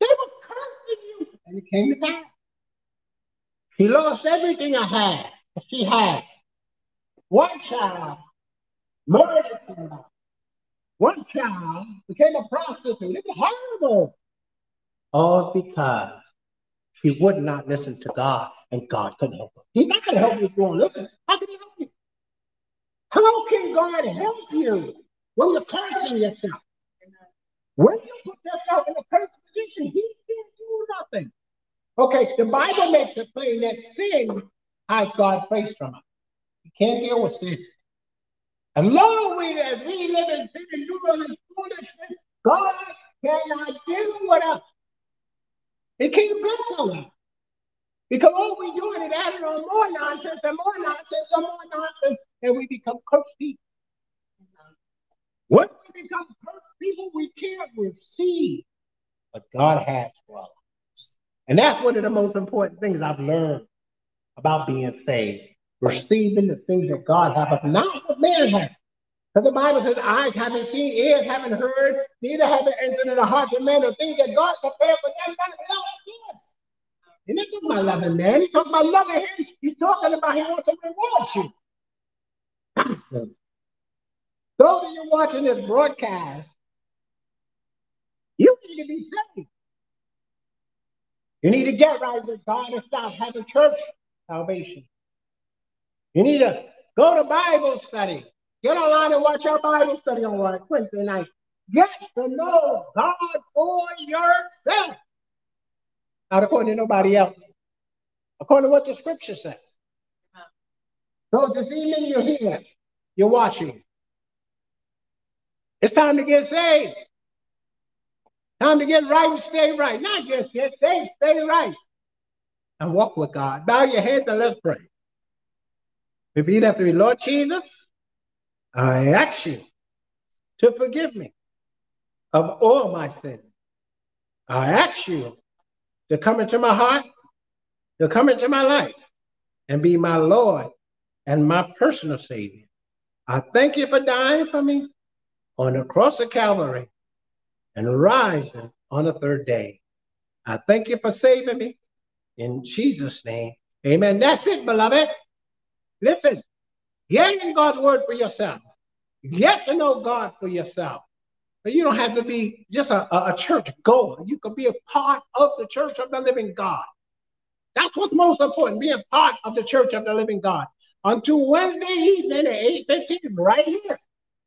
They were cursing you. And it came to pass. She lost everything I had. She had one child, murdered somebody. One child became a prostitute. It was horrible. All because she would not listen to God, and God couldn't help him. He's not going to help you if you won't listen. How can he help you? How can God help you when you're cursing yourself? When you put yourself in a cursed position, He can't do nothing. Okay, the Bible makes it plain that sin hides God's face from us. You can't deal with sin. And Lord, we as we live in sin and do in foolishness, God cannot deal with us. He can't bless us. Because all we're doing is adding on more nonsense and more nonsense and more nonsense, and we become cursed people. When we become cursed people, we can't receive what God has for us. And that's one of the most important things I've learned about being saved. Receiving the things that God has, but not what man has. Because the Bible says, eyes haven't seen, ears haven't heard, neither have it entered into the hearts of men the things that God prepared for them that. He's not talking about loving man. He's talking about loving him. He's talking about he wants to reward you. Those of you watching this broadcast, you need to be saved. You need to get right with God and stop having church salvation. You need to go to Bible study. Get online and watch our Bible study on Wednesday night. Get to know God for yourself. Not according to nobody else. According to what the scripture says. So this evening you're here. You're watching. It's time to get saved. Time to get right and stay right. Not just get saved, stay right. And walk with God. Bow your head and let's pray. Repeat after me, Lord Jesus, I ask you to forgive me of all my sins. I ask you to come into my heart, to come into my life, and be my Lord and my personal Savior. I thank you for dying for me on the cross of Calvary and rising on the third day. I thank you for saving me in Jesus' name. Amen. That's it, beloved. Listen, get in God's word for yourself. Get to know God for yourself. But you don't have to be just a, a, church goer. You can be a part of the church of the living God. That's what's most important, being part of the church of the living God. Until Wednesday evening at 8.15, right here.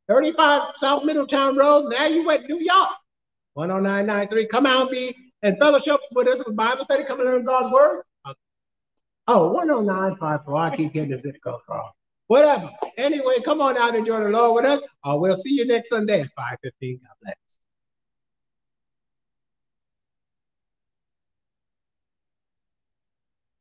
35 South Middletown Road. Nanuet New York. 10993. Come out and be in fellowship with us with Bible study, and learn God's word. Oh, 10954. I keep getting the zip code wrong. Whatever. Anyway, come on out and join the Lord with us. Or we'll see you next Sunday at 515. God bless.